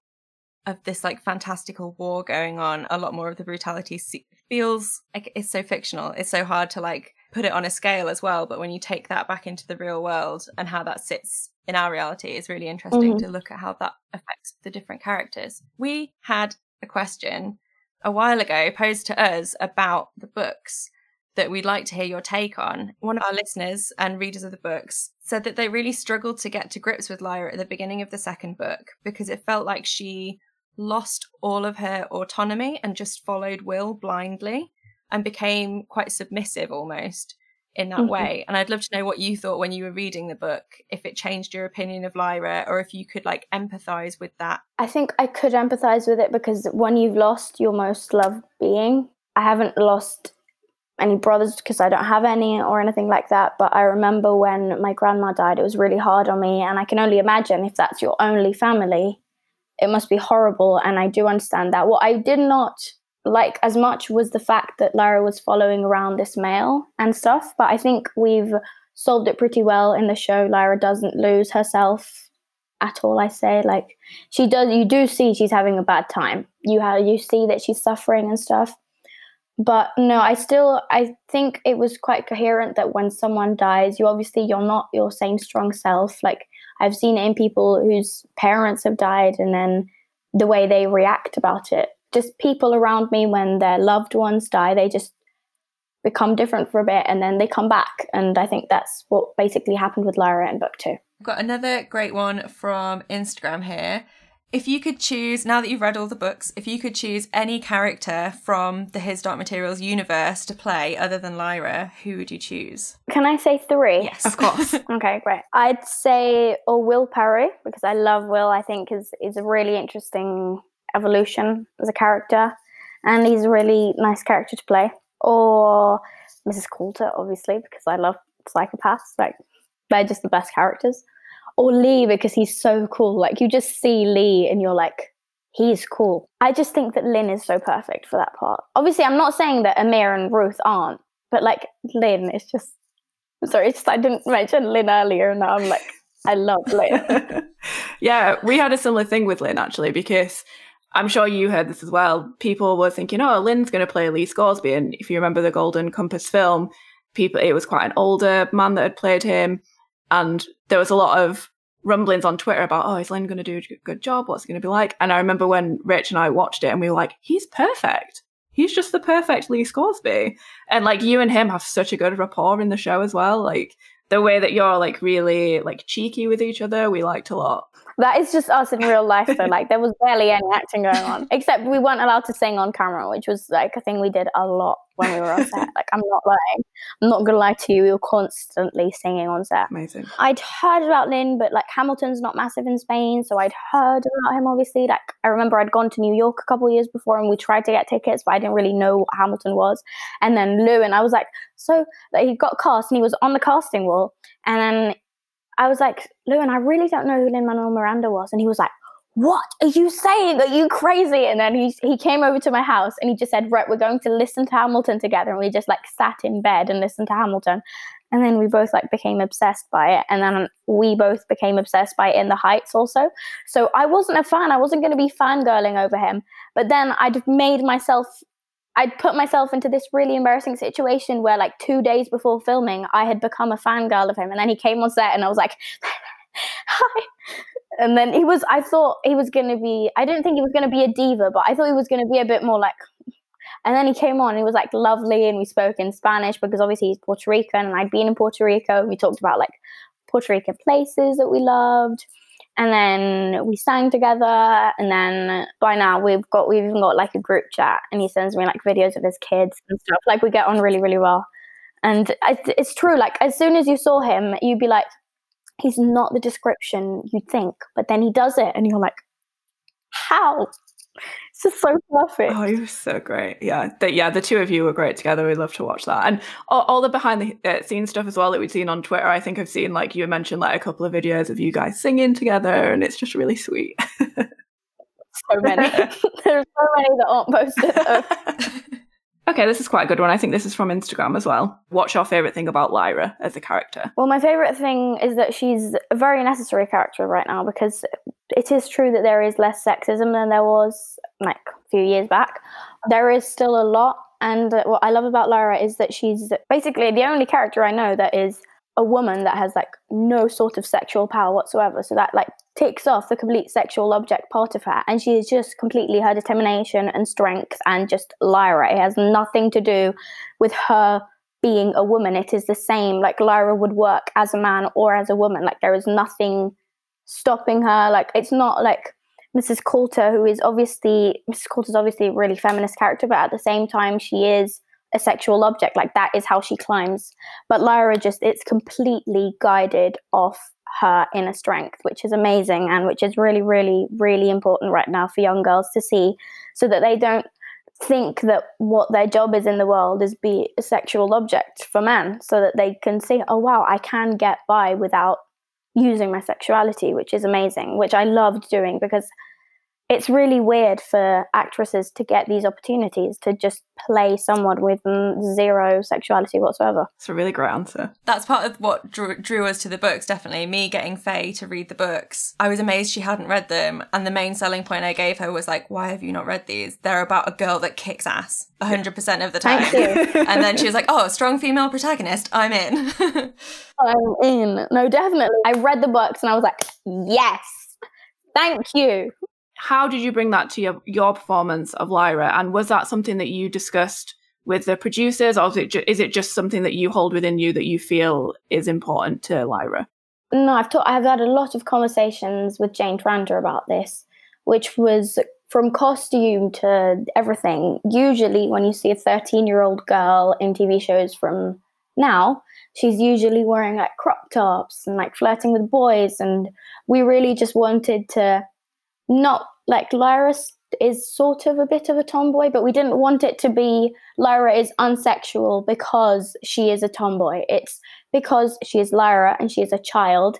of this like fantastical war going on a lot more of the brutality feels like it's so fictional. It's so hard to like put it on a scale as well. But when you take that back into the real world and how that sits in our reality, it's really interesting mm-hmm. to look at how that affects the different characters. We had a question a while ago posed to us about the books that we'd like to hear your take on. One of our listeners and readers of the books said that they really struggled to get to grips with Lyra at the beginning of the second book because it felt like she lost all of her autonomy and just followed Will blindly and became quite submissive almost in that mm-hmm. way. And I'd love to know what you thought when you were reading the book, if it changed your opinion of Lyra or if you could like empathize with that. I think I could empathize with it because when you've lost your most loved being, I haven't lost any brothers because I don't have any or anything like that. But I remember when my grandma died, it was really hard on me. And I can only imagine if that's your only family, it must be horrible. And I do understand that. What I did not like as much was the fact that Lyra was following around this male and stuff. But I think we've solved it pretty well in the show. Lyra doesn't lose herself at all. I say like she does. You do see she's having a bad time. You have you see that she's suffering and stuff. But no, I still I think it was quite coherent that when someone dies, you obviously you're not your same strong self. Like I've seen it in people whose parents have died and then the way they react about it. Just people around me when their loved ones die, they just become different for a bit and then they come back. And I think that's what basically happened with Lyra in book two. I've got another great one from Instagram here. If you could choose, now that you've read all the books, if you could choose any character from the His Dark Materials universe to play other than Lyra, who would you choose? Can I say three? Yes. Of course. okay, great. I'd say or Will Parry, because I love Will. I think is is a really interesting evolution as a character. And he's a really nice character to play. Or Mrs. Coulter, obviously, because I love psychopaths. Like they're just the best characters or Lee because he's so cool. Like you just see Lee and you're like, he's cool. I just think that Lin is so perfect for that part. Obviously, I'm not saying that Amir and Ruth aren't, but like Lin is just. Sorry, just I didn't mention Lin earlier, and now I'm like, I love Lin. yeah, we had a similar thing with Lin actually because. I'm sure you heard this as well. People were thinking, "Oh, Lin's going to play Lee Scoresby," and if you remember the Golden Compass film, people it was quite an older man that had played him and there was a lot of rumblings on Twitter about, oh, is Lin going to do a good job? What's it going to be like? And I remember when Rich and I watched it and we were like, he's perfect. He's just the perfect Lee Scoresby. And like you and him have such a good rapport in the show as well. Like the way that you're like really like cheeky with each other, we liked a lot. That is just us in real life, though. Like there was barely any acting going on, except we weren't allowed to sing on camera, which was like a thing we did a lot when we were on set. Like I'm not lying. I'm not gonna lie to you. We were constantly singing on set. Amazing. I'd heard about Lin, but like Hamilton's not massive in Spain, so I'd heard about him. Obviously, like I remember I'd gone to New York a couple years before, and we tried to get tickets, but I didn't really know what Hamilton was. And then Lou and I was like, so like, he got cast, and he was on the casting wall, and then I was like, Lewin, I really don't know who Lin Manuel Miranda was. And he was like, What are you saying? Are you crazy? And then he he came over to my house and he just said, Right, we're going to listen to Hamilton together. And we just like sat in bed and listened to Hamilton. And then we both like became obsessed by it. And then we both became obsessed by it In the Heights also. So I wasn't a fan. I wasn't going to be fangirling over him. But then I'd made myself I'd put myself into this really embarrassing situation where, like, two days before filming, I had become a fangirl of him. And then he came on set and I was like, hi. And then he was, I thought he was going to be, I didn't think he was going to be a diva, but I thought he was going to be a bit more like, and then he came on, he was like lovely, and we spoke in Spanish because obviously he's Puerto Rican, and I'd been in Puerto Rico. And we talked about like Puerto Rican places that we loved and then we sang together. And then by now we've got we've even got like a group chat and he sends me like videos of his kids and stuff. Like we get on really really well. And it's true like as soon as you saw him you'd be like he's not the description you'd think. But then he does it and you're like how it's just so perfect. Oh, he was so great. Yeah, the, yeah, the two of you were great together. We love to watch that, and all, all the behind the uh, scenes stuff as well that we've seen on Twitter. I think I've seen like you mentioned like a couple of videos of you guys singing together, and it's just really sweet. so many. There's so many that aren't posted. Okay, this is quite a good one. I think this is from Instagram as well. What's your favorite thing about Lyra as a character? Well, my favorite thing is that she's a very necessary character right now because it is true that there is less sexism than there was like a few years back. There is still a lot, and what I love about Lyra is that she's basically the only character I know that is a woman that has like no sort of sexual power whatsoever. So that like takes off the complete sexual object part of her. And she is just completely her determination and strength and just Lyra. It has nothing to do with her being a woman. It is the same. Like Lyra would work as a man or as a woman. Like there is nothing stopping her. Like it's not like Mrs. Coulter, who is obviously Mrs. Coulter is obviously a really feminist character, but at the same time she is a sexual object. Like that is how she climbs. But Lyra just it's completely guided off her inner strength, which is amazing and which is really, really, really important right now for young girls to see so that they don't think that what their job is in the world is be a sexual object for men so that they can see oh wow i can get by without using my sexuality which is amazing which i loved doing because it's really weird for actresses to get these opportunities to just play someone with zero sexuality whatsoever. It's a really great answer. That's part of what drew, drew, us to the books, definitely. Me getting Faye to read the books. I was amazed she hadn't read them. And the main selling point I gave her was like, why have you not read these? They're about a girl that kicks ass 100% of the time. and then she was like, oh, strong female protagonist. I'm in. I'm in. No, definitely. I read the books and I was like, yes. Thank you how did you bring that to your, your performance of Lyra? And was that something that you discussed with the producers, or is it, ju- is it just something that you hold within you that you feel is important to Lyra? No, I've taught, I've had a lot of conversations with Jane Tranter about this, which was from costume to everything. Usually, when you see a 13 year old girl in TV shows from now, she's usually wearing like crop tops and like flirting with boys. And we really just wanted to not like Lyra is sort of a bit of a tomboy, but we didn't want it to be Lyra is unsexual because she is a tomboy. It's because she is Lyra and she is a child.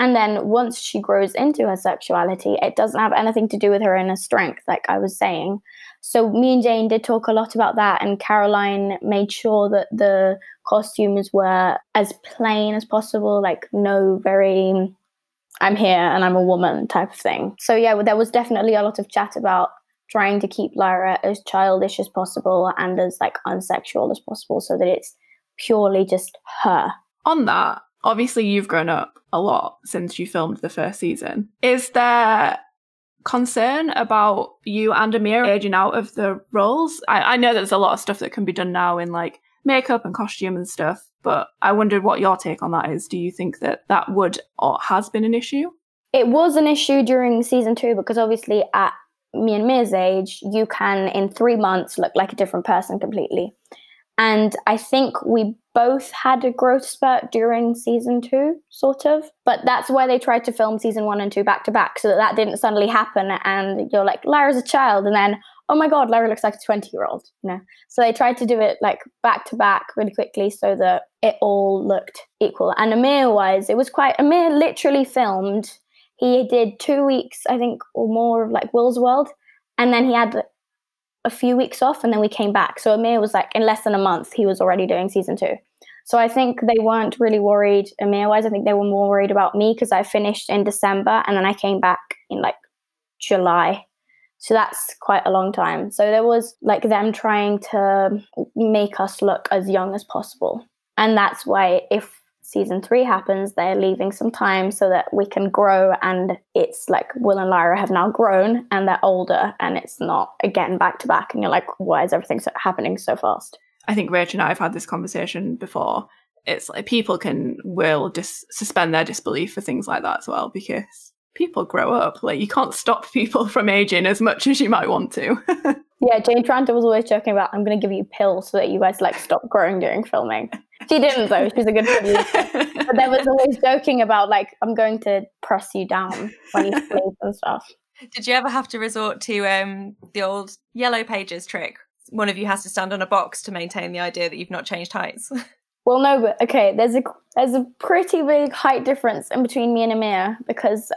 And then once she grows into her sexuality, it doesn't have anything to do with her inner strength, like I was saying. So me and Jane did talk a lot about that, and Caroline made sure that the costumes were as plain as possible, like no very I'm here and I'm a woman type of thing. So yeah, there was definitely a lot of chat about trying to keep Lyra as childish as possible and as like unsexual as possible so that it's purely just her. On that, obviously you've grown up a lot since you filmed the first season. Is there concern about you and Amir aging out of the roles? I, I know there's a lot of stuff that can be done now in like makeup and costume and stuff. But I wondered what your take on that is. Do you think that that would or has been an issue? It was an issue during season two because obviously at me and Amir's age, you can in three months look like a different person completely. And I think we both had a growth spurt during season two, sort of. But that's why they tried to film season one and two back to back so that that didn't suddenly happen. And you're like, Lyra's a child. And then, oh my God, Lyra looks like a 20 year old, you know? So they tried to do it like back to back really quickly so that it all looked equal. And Amir wise, it was quite, Amir literally filmed, he did two weeks, I think, or more of like Will's World. And then he had a few weeks off and then we came back. So Amir was like, in less than a month, he was already doing season two. So I think they weren't really worried Amir wise. I think they were more worried about me because I finished in December and then I came back in like July. So that's quite a long time. So there was like them trying to make us look as young as possible. And that's why if season three happens, they're leaving some time so that we can grow. And it's like Will and Lyra have now grown and they're older, and it's not again back to back. And you're like, why is everything so- happening so fast? I think Rach and I have had this conversation before. It's like people can will just suspend their disbelief for things like that as well because people grow up. Like you can't stop people from aging as much as you might want to. yeah, Jane Tranter was always joking about I'm going to give you pills so that you guys like stop growing during filming. She didn't though. She's a good producer. but there was always joking about like I'm going to press you down when you sleep and stuff. Did you ever have to resort to um, the old yellow pages trick? One of you has to stand on a box to maintain the idea that you've not changed heights. well, no, but okay. There's a there's a pretty big height difference in between me and Amir because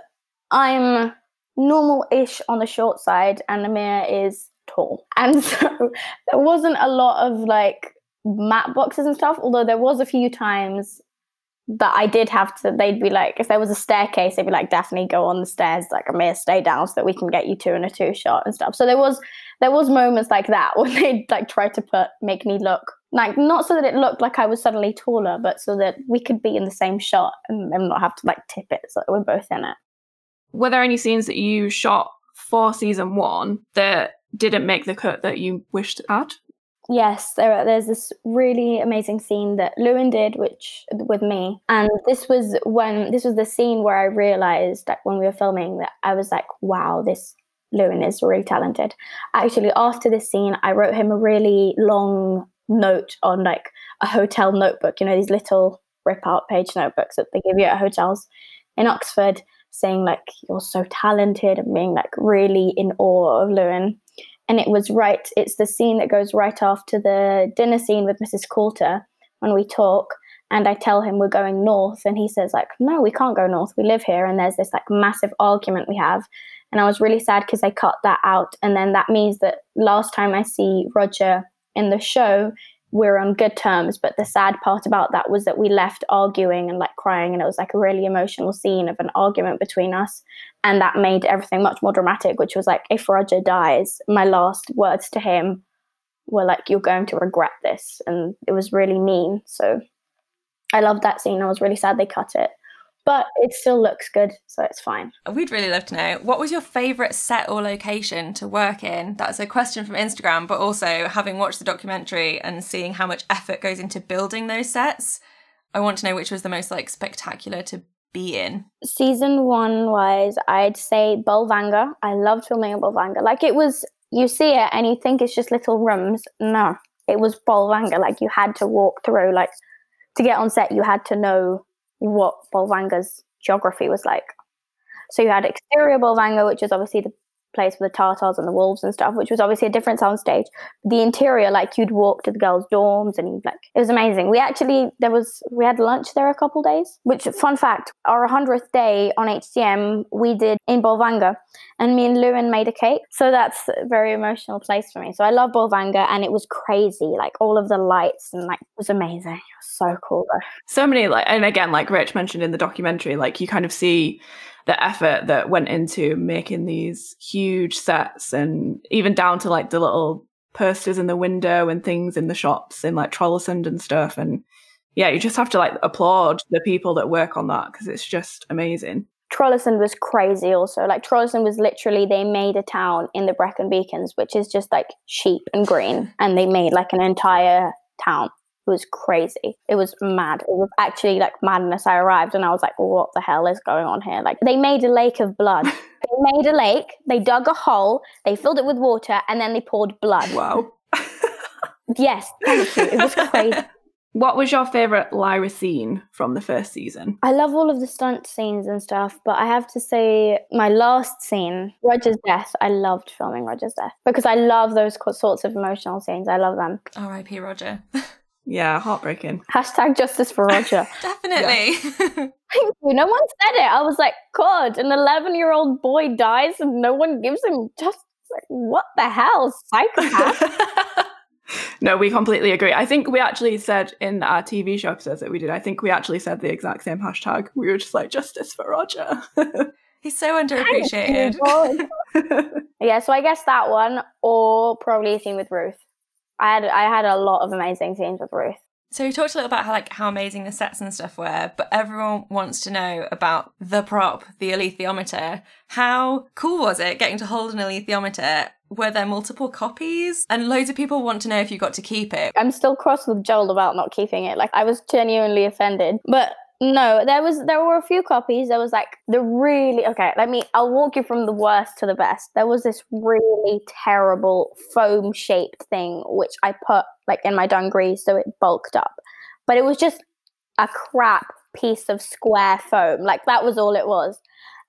I'm normal-ish on the short side, and Amir is tall, and so there wasn't a lot of like map boxes and stuff. Although there was a few times that I did have to. They'd be like, if there was a staircase, they'd be like, Dafne, go on the stairs. Like, Amir, stay down so that we can get you two in a two shot and stuff. So there was there was moments like that when they'd like try to put make me look like not so that it looked like I was suddenly taller, but so that we could be in the same shot and, and not have to like tip it so that we're both in it. Were there any scenes that you shot for season one that didn't make the cut that you wished had? Yes, there, there's this really amazing scene that Lewin did, which with me, and this was when this was the scene where I realized that when we were filming that I was like, wow, this Lewin is really talented. Actually, after this scene, I wrote him a really long note on like a hotel notebook, you know, these little rip out page notebooks that they give you at hotels in Oxford, saying like you're so talented and being like really in awe of Lewin. And it was right it's the scene that goes right after the dinner scene with mrs coulter when we talk and i tell him we're going north and he says like no we can't go north we live here and there's this like massive argument we have. And i was really sad because i cut that out and then that means that last time i see roger in the show we're on good terms. But the sad part about that was that we left arguing and like crying, and it was like a really emotional scene of an argument between us. And that made everything much more dramatic, which was like, if Roger dies, my last words to him were like, You're going to regret this. And it was really mean. So I loved that scene. I was really sad they cut it but it still looks good, so it's fine. We'd really love to know what was your favourite set or location to work in? That's a question from Instagram, but also having watched the documentary and seeing how much effort goes into building those sets, I want to know which was the most like spectacular to be in. Season one wise, I'd say Bolvangar. I loved filming in Bolvangar. Like it was, you see it and you think it's just little rooms. No, it was Bolvangar. Like you had to walk through. Like to get on set, you had to know what Bolvangar's geography was like. So you had exterior Bolvangar, which is obviously the place for the Tartars and the wolves and stuff, which was obviously a different soundstage. The interior, like you'd walk to the girls' dorms and you'd like it was amazing. We actually there was we had lunch there a couple days. Which fun fact, our hundredth day on HDM we did in Bolvangar, and me and Lewin made a cake. So that's a very emotional place for me. So I love Bolvangar, and it was crazy, like all of the lights and like it was amazing. It was so cool though. So many like, and again, like Rich mentioned in the documentary, like you kind of see the effort that went into making these huge sets and even down to like the little posters in the window and things in the shops in like Trollesund and stuff. And yeah, you just have to like applaud the people that work on that because it's just amazing. Trollesund was crazy also. Like Trollesund was literally they made a town in the Brecon Beacons, which is just like sheep and green, and they made like an entire town was crazy. It was mad. It was actually like madness. I arrived and I was like, what the hell is going on here? Like they made a lake of blood. they made a lake, they dug a hole, they filled it with water, and then they poured blood. Wow. yes, thank you. It was crazy. What was your favourite Lyra scene from the first season? I love all of the stunt scenes and stuff, but I have to say my last scene, Roger's death, I loved filming Roger's death because I love those sorts of emotional scenes. I love them. R.I.P. Roger. Yeah, heartbreaking. Hashtag justice for Roger. Definitely. Thank you. No one said it. I was like, God, an 11 year old boy dies and no one gives him just like, what the hell? Psychopath. no, we completely agree. I think we actually said in our TV show episodes that we did, I think we actually said the exact same hashtag. We were just like, justice for Roger. He's so underappreciated. yeah, so I guess that one, or probably a scene with Ruth. I had I had a lot of amazing scenes with Ruth. So we talked a little about how like how amazing the sets and stuff were, but everyone wants to know about the prop, the alethiometer. How cool was it getting to hold an alethiometer? Were there multiple copies? And loads of people want to know if you got to keep it. I'm still cross with Joel about not keeping it. Like I was genuinely offended. But no, there was there were a few copies. There was like the really okay. Let me. I'll walk you from the worst to the best. There was this really terrible foam shaped thing which I put like in my dungarees so it bulked up, but it was just a crap piece of square foam. Like that was all it was,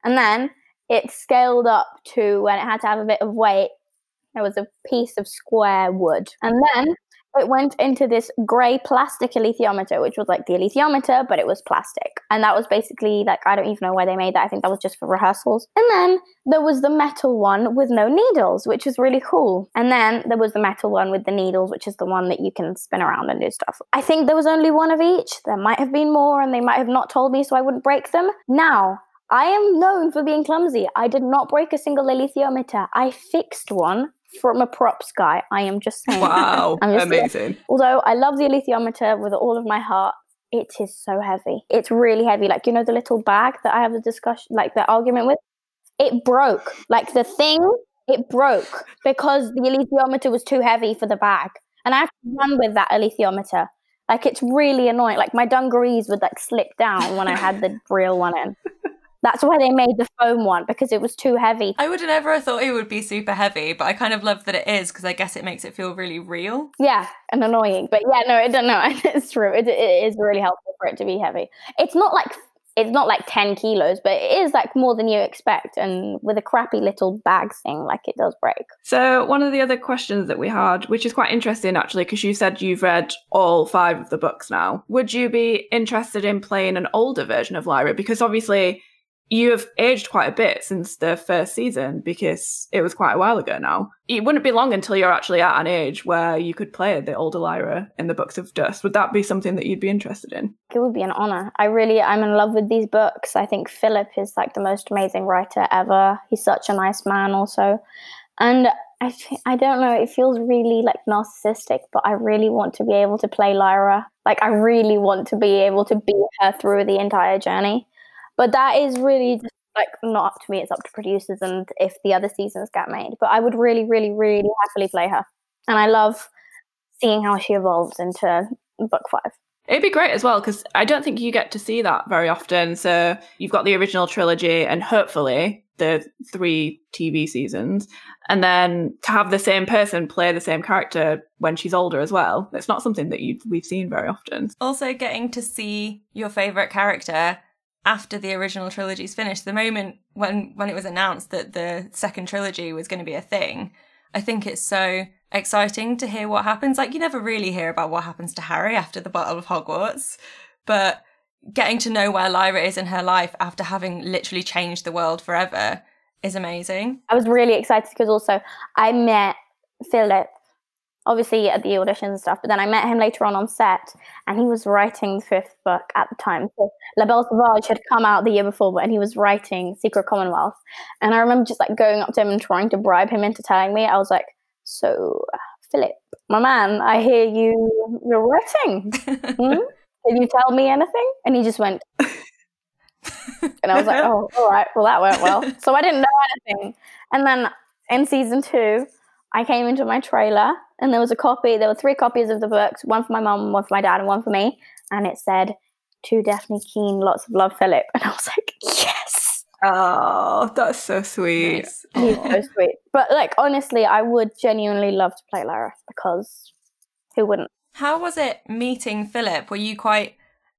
and then it scaled up to when it had to have a bit of weight. There was a piece of square wood, and then it went into this grey plastic alethiometer, which was like the alethiometer, but it was plastic. And that was basically like, I don't even know why they made that. I think that was just for rehearsals. And then there was the metal one with no needles, which is really cool. And then there was the metal one with the needles, which is the one that you can spin around and do stuff. I think there was only one of each. There might have been more, and they might have not told me so I wouldn't break them. Now, I am known for being clumsy. I did not break a single alethiometer. I fixed one from a props guy. I am just saying. Wow, just amazing. Saying. Although I love the alethiometer with all of my heart, it is so heavy. It's really heavy. Like you know the little bag that I have the discussion, like the argument with. It broke. Like the thing, it broke because the alethiometer was too heavy for the bag, and I have to run with that alethiometer. Like it's really annoying. Like my dungarees would like slip down when I had the real one in. That's why they made the foam one because it was too heavy. I would have never thought it would be super heavy, but I kind of love that it is because I guess it makes it feel really real. Yeah, and annoying. But yeah, no, I don't know. It's true. It, it is really helpful for it to be heavy. It's not like it's not like 10 kilos, but it is like more than you expect. And with a crappy little bag thing, like it does break. So, one of the other questions that we had, which is quite interesting actually, because you said you've read all five of the books now, would you be interested in playing an older version of Lyra? Because obviously, you have aged quite a bit since the first season because it was quite a while ago now. It wouldn't be long until you're actually at an age where you could play the older Lyra in the Books of Dust. Would that be something that you'd be interested in? It would be an honor. I really, I'm in love with these books. I think Philip is like the most amazing writer ever. He's such a nice man, also. And I, I don't know, it feels really like narcissistic, but I really want to be able to play Lyra. Like, I really want to be able to be her through the entire journey. But that is really just like not up to me. It's up to producers and if the other seasons get made. But I would really, really, really happily play her, and I love seeing how she evolves into book five. It'd be great as well because I don't think you get to see that very often. So you've got the original trilogy and hopefully the three TV seasons, and then to have the same person play the same character when she's older as well. It's not something that you we've seen very often. Also, getting to see your favorite character after the original trilogy's finished, the moment when when it was announced that the second trilogy was going to be a thing, I think it's so exciting to hear what happens. Like you never really hear about what happens to Harry after the Battle of Hogwarts, but getting to know where Lyra is in her life after having literally changed the world forever is amazing. I was really excited because also I met Philip obviously at the auditions and stuff. But then I met him later on on set, and he was writing the fifth book at the time. So La Belle Sauvage had come out the year before, but and he was writing Secret Commonwealth. And I remember just like going up to him and trying to bribe him into telling me. I was like, "So, Philip, my man, I hear you you're writing. Hmm? Can you tell me anything?" And he just went. and I was like, oh, all right, well, that went well. So I didn't know anything. And then in season two, I came into my trailer and there was a copy, there were three copies of the books, one for my mum, one for my dad, and one for me. And it said, To Dafne Keen, lots of love, Philip. And I was like, Yes. Oh, that's so sweet. Nice. He's so sweet. But like honestly, I would genuinely love to play Lyra because who wouldn't? How was it meeting Philip? Were you quite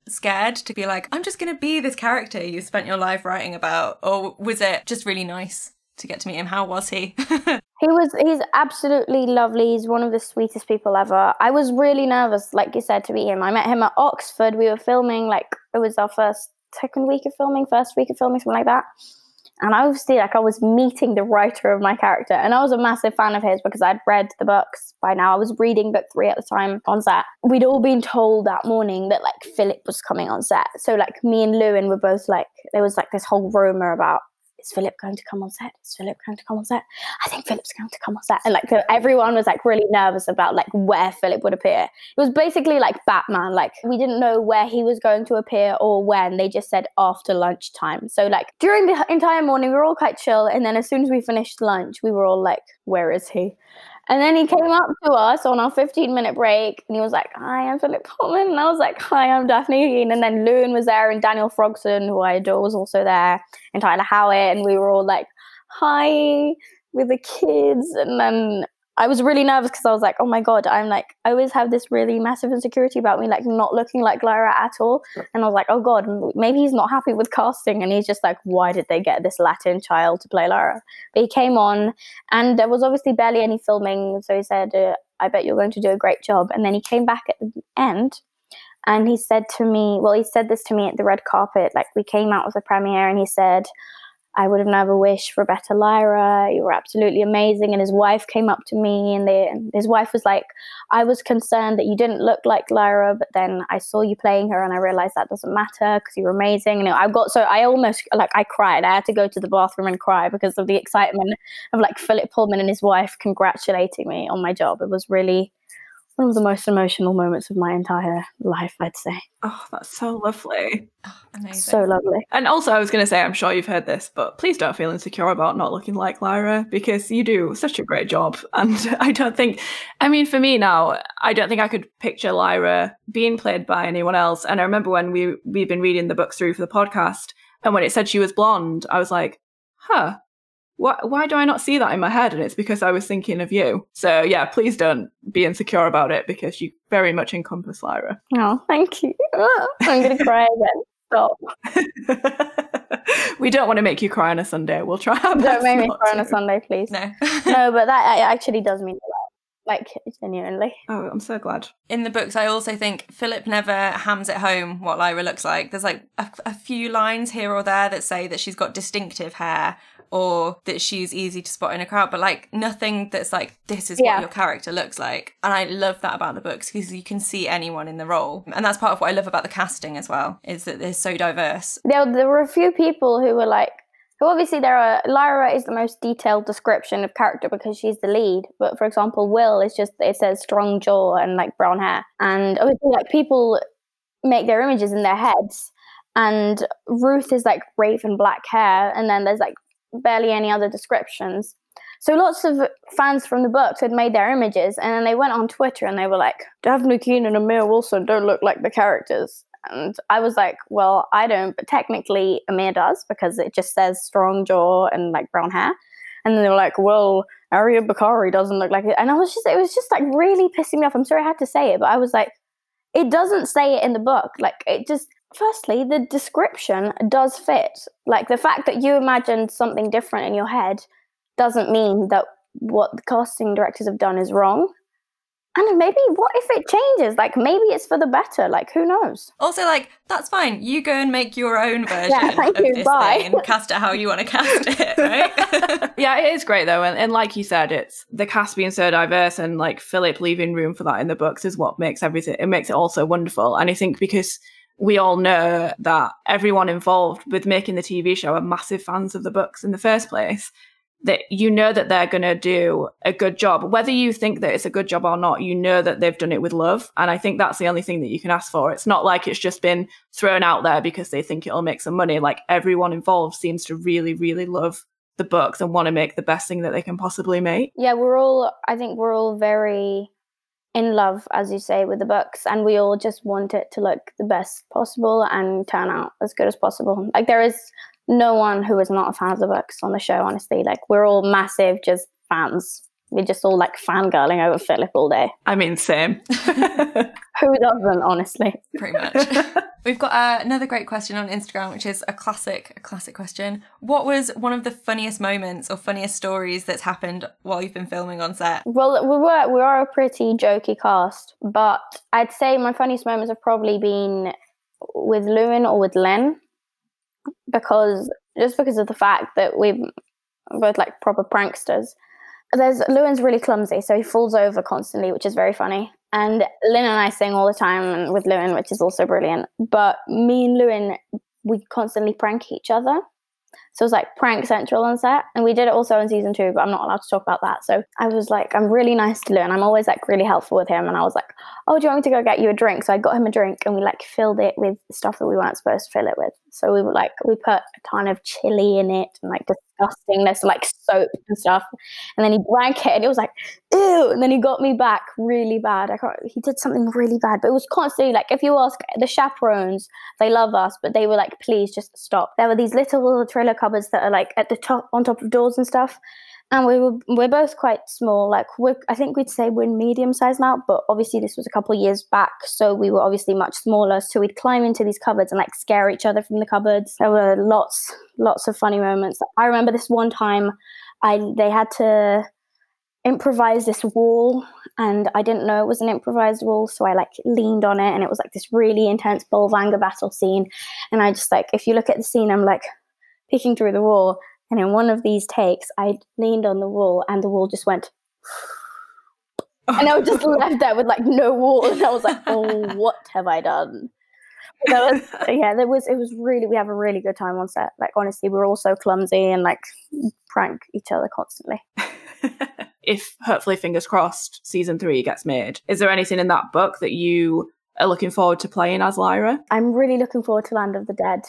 scared to be like, I'm just going to be this character you spent your life writing about? Or was it just really nice to get to meet him? How was he? he was, he's absolutely lovely. He's one of the sweetest people ever. I was really nervous, like you said, to meet him. I met him at Oxford. We were filming, like, it was our first second week of filming, first week of filming, something like that. And I obviously like I was meeting the writer of my character, and I was a massive fan of his because I'd read the books by now. I was reading book three at the time on set. We'd all been told that morning that like Philip was coming on set. So like me and Lewin were both like there was like this whole rumor about is Philip going to come on set? Is Philip going to come on set? I think Philip's going to come on set. And like everyone was like really nervous about like where Philip would appear. It was basically like Batman. Like we didn't know where he was going to appear or when. They just said after lunchtime. So like during the entire morning, we were all quite chill. And then as soon as we finished lunch, we were all like, where is he? And then he came up to us on our 15 minute break and he was like, Hi, I'm Philip Pullman. And I was like, Hi, I'm Dafne. And then Lewin was there and Daniel Frogson, who I adore, was also there, and Tyler Howitt. And we were all like, Hi, with the kids. And then I was really nervous because I was like, oh my God, I'm like, I always have this really massive insecurity about me, like not looking like Lyra at all. And I was like, oh God, maybe he's not happy with casting. And he's just like, why did they get this Latin child to play Lyra? But he came on, and there was obviously barely any filming. So he said, uh, I bet you're going to do a great job. And then he came back at the end and he said to me, well, he said this to me at the red carpet. Like, we came out with the premiere, and he said, I would have never wished for a better Lyra. You were absolutely amazing. And his wife came up to me, and, they, and his wife was like, I was concerned that you didn't look like Lyra, but then I saw you playing her, and I realized that doesn't matter because you were amazing. And I got so I almost like I cried. I had to go to the bathroom and cry because of the excitement of like Philip Pullman and his wife congratulating me on my job. It was really one of the most emotional moments of my entire life, I'd say. Oh, that's so lovely. Oh, amazing. So lovely. And also, I was going to say, I'm sure you've heard this, but please don't feel insecure about not looking like Lyra because you do such a great job. And I don't think, I mean, for me now, I don't think I could picture Lyra being played by anyone else. And I remember when we we've been reading the book through for the podcast, and when it said she was blonde, I was like, huh, why, why do I not see that in my head? And it's because I was thinking of you. So yeah, please don't be insecure about it because you very much encompass Lyra. Oh, thank you. Oh, I'm going to cry again. Stop. we don't want to make you cry on a Sunday. We'll try our best. Don't make me cry to. on a Sunday, please. No. no, but that actually does mean a lot. Like genuinely. Oh, I'm so glad. In the books, I also think Philip never hams it home what Lyra looks like. There's like a, a few lines here or there that say that she's got distinctive hair or that she's easy to spot in a crowd, but like nothing that's like, this is yeah. what your character looks like. And I love that about the books because you can see anyone in the role. And that's part of what I love about the casting as well, is that they're so diverse. There, there were a few people who were like, who obviously there are, Lyra is the most detailed description of character because she's the lead. But for example, Will is just, it says strong jaw and like brown hair. And obviously, like people make their images in their heads and Ruth is like raven black hair, and then there's like barely any other descriptions. So lots of fans from the books had made their images, and then they went on Twitter and they were like, Dafne Keen and Amir Wilson don't look like the characters. And I was like, well, I don't, but technically Amir does because it just says strong jaw and like brown hair. And then they were like, well, Ariyon Bakare doesn't look like it. And I was just, it was just like really pissing me off. I'm sorry I had to say it, but I was like, it doesn't say it in the book. Like it just, firstly, the description does fit. Like the fact that you imagined something different in your head doesn't mean that what the casting directors have done is wrong. And maybe what if it changes? Like maybe it's for the better. Like who knows? Also, like that's fine. You go and make your own version yeah, thank of you. this Bye. thing and cast it how you want to cast it, right? yeah, it is great though, and, and like you said, it's the cast being so diverse and like Philip leaving room for that in the books is what makes everything. It makes it also wonderful. And I think because we all know that everyone involved with making the TV show are massive fans of the books in the first place. That you know that they're going to do a good job. Whether you think that it's a good job or not, you know that they've done it with love. And I think that's the only thing that you can ask for. It's not like it's just been thrown out there because they think it'll make some money. Like everyone involved seems to really, really love the books and want to make the best thing that they can possibly make. Yeah, we're all, I think we're all very in love, as you say, with the books, and we all just want it to look the best possible and turn out as good as possible. Like, there is no one who is not a fan of the books on the show, honestly. Like, we're all massive, just fans. We're just all like fangirling over Philip all day. I mean, same. Who doesn't, honestly? Pretty much. We've got uh, another great question on Instagram, which is a classic, a classic question. What was one of the funniest moments or funniest stories that's happened while you've been filming on set? Well, we were we are a pretty jokey cast, but I'd say my funniest moments have probably been with Lewin or with Lin, because just because of the fact that we're both like proper pranksters. There's Lewin's really clumsy, so he falls over constantly, which is very funny. And Lin and I sing all the time with Lewin, which is also brilliant. But me and Lewin, we constantly prank each other. So it was like prank central on set. And we did it also in season two, but I'm not allowed to talk about that. So I was like, I'm really nice to Lewin. I'm always like really helpful with him. And I was like, oh, do you want me to go get you a drink? So I got him a drink and we like filled it with stuff that we weren't supposed to fill it with. So we were like, we put a ton of chili in it and like disgustingness, like soap and stuff. And then he drank it and it was like, ew. And then he got me back really bad. I can't, he did something really bad, but it was constantly like, if you ask the chaperones, they love us, but they were like, please just stop. There were these little, little trailer cupboards that are like at the top, on top of doors and stuff and we were we're both quite small. Like we I think we'd say we're medium size now, but obviously this was a couple years back, so we were obviously much smaller. So we'd climb into these cupboards and like scare each other from the cupboards. There were lots lots of funny moments. I remember this one time, I they had to improvise this wall and I didn't know it was an improvised wall, so I like leaned on it and it was like this really intense Bolvangar battle scene. And I just like if you look at the scene, I'm like peeking through the wall and in one of these takes, I leaned on the wall and the wall just went. and I was just left there with like no wall. And I was like, oh, what have I done? Was, yeah, there was, it was really, we have a really good time on set. Like, honestly, we are all so clumsy and like prank each other constantly. if hopefully, fingers crossed, season three gets made, is there anything in that book that you are looking forward to playing as Lyra? I'm really looking forward to Land of the Dead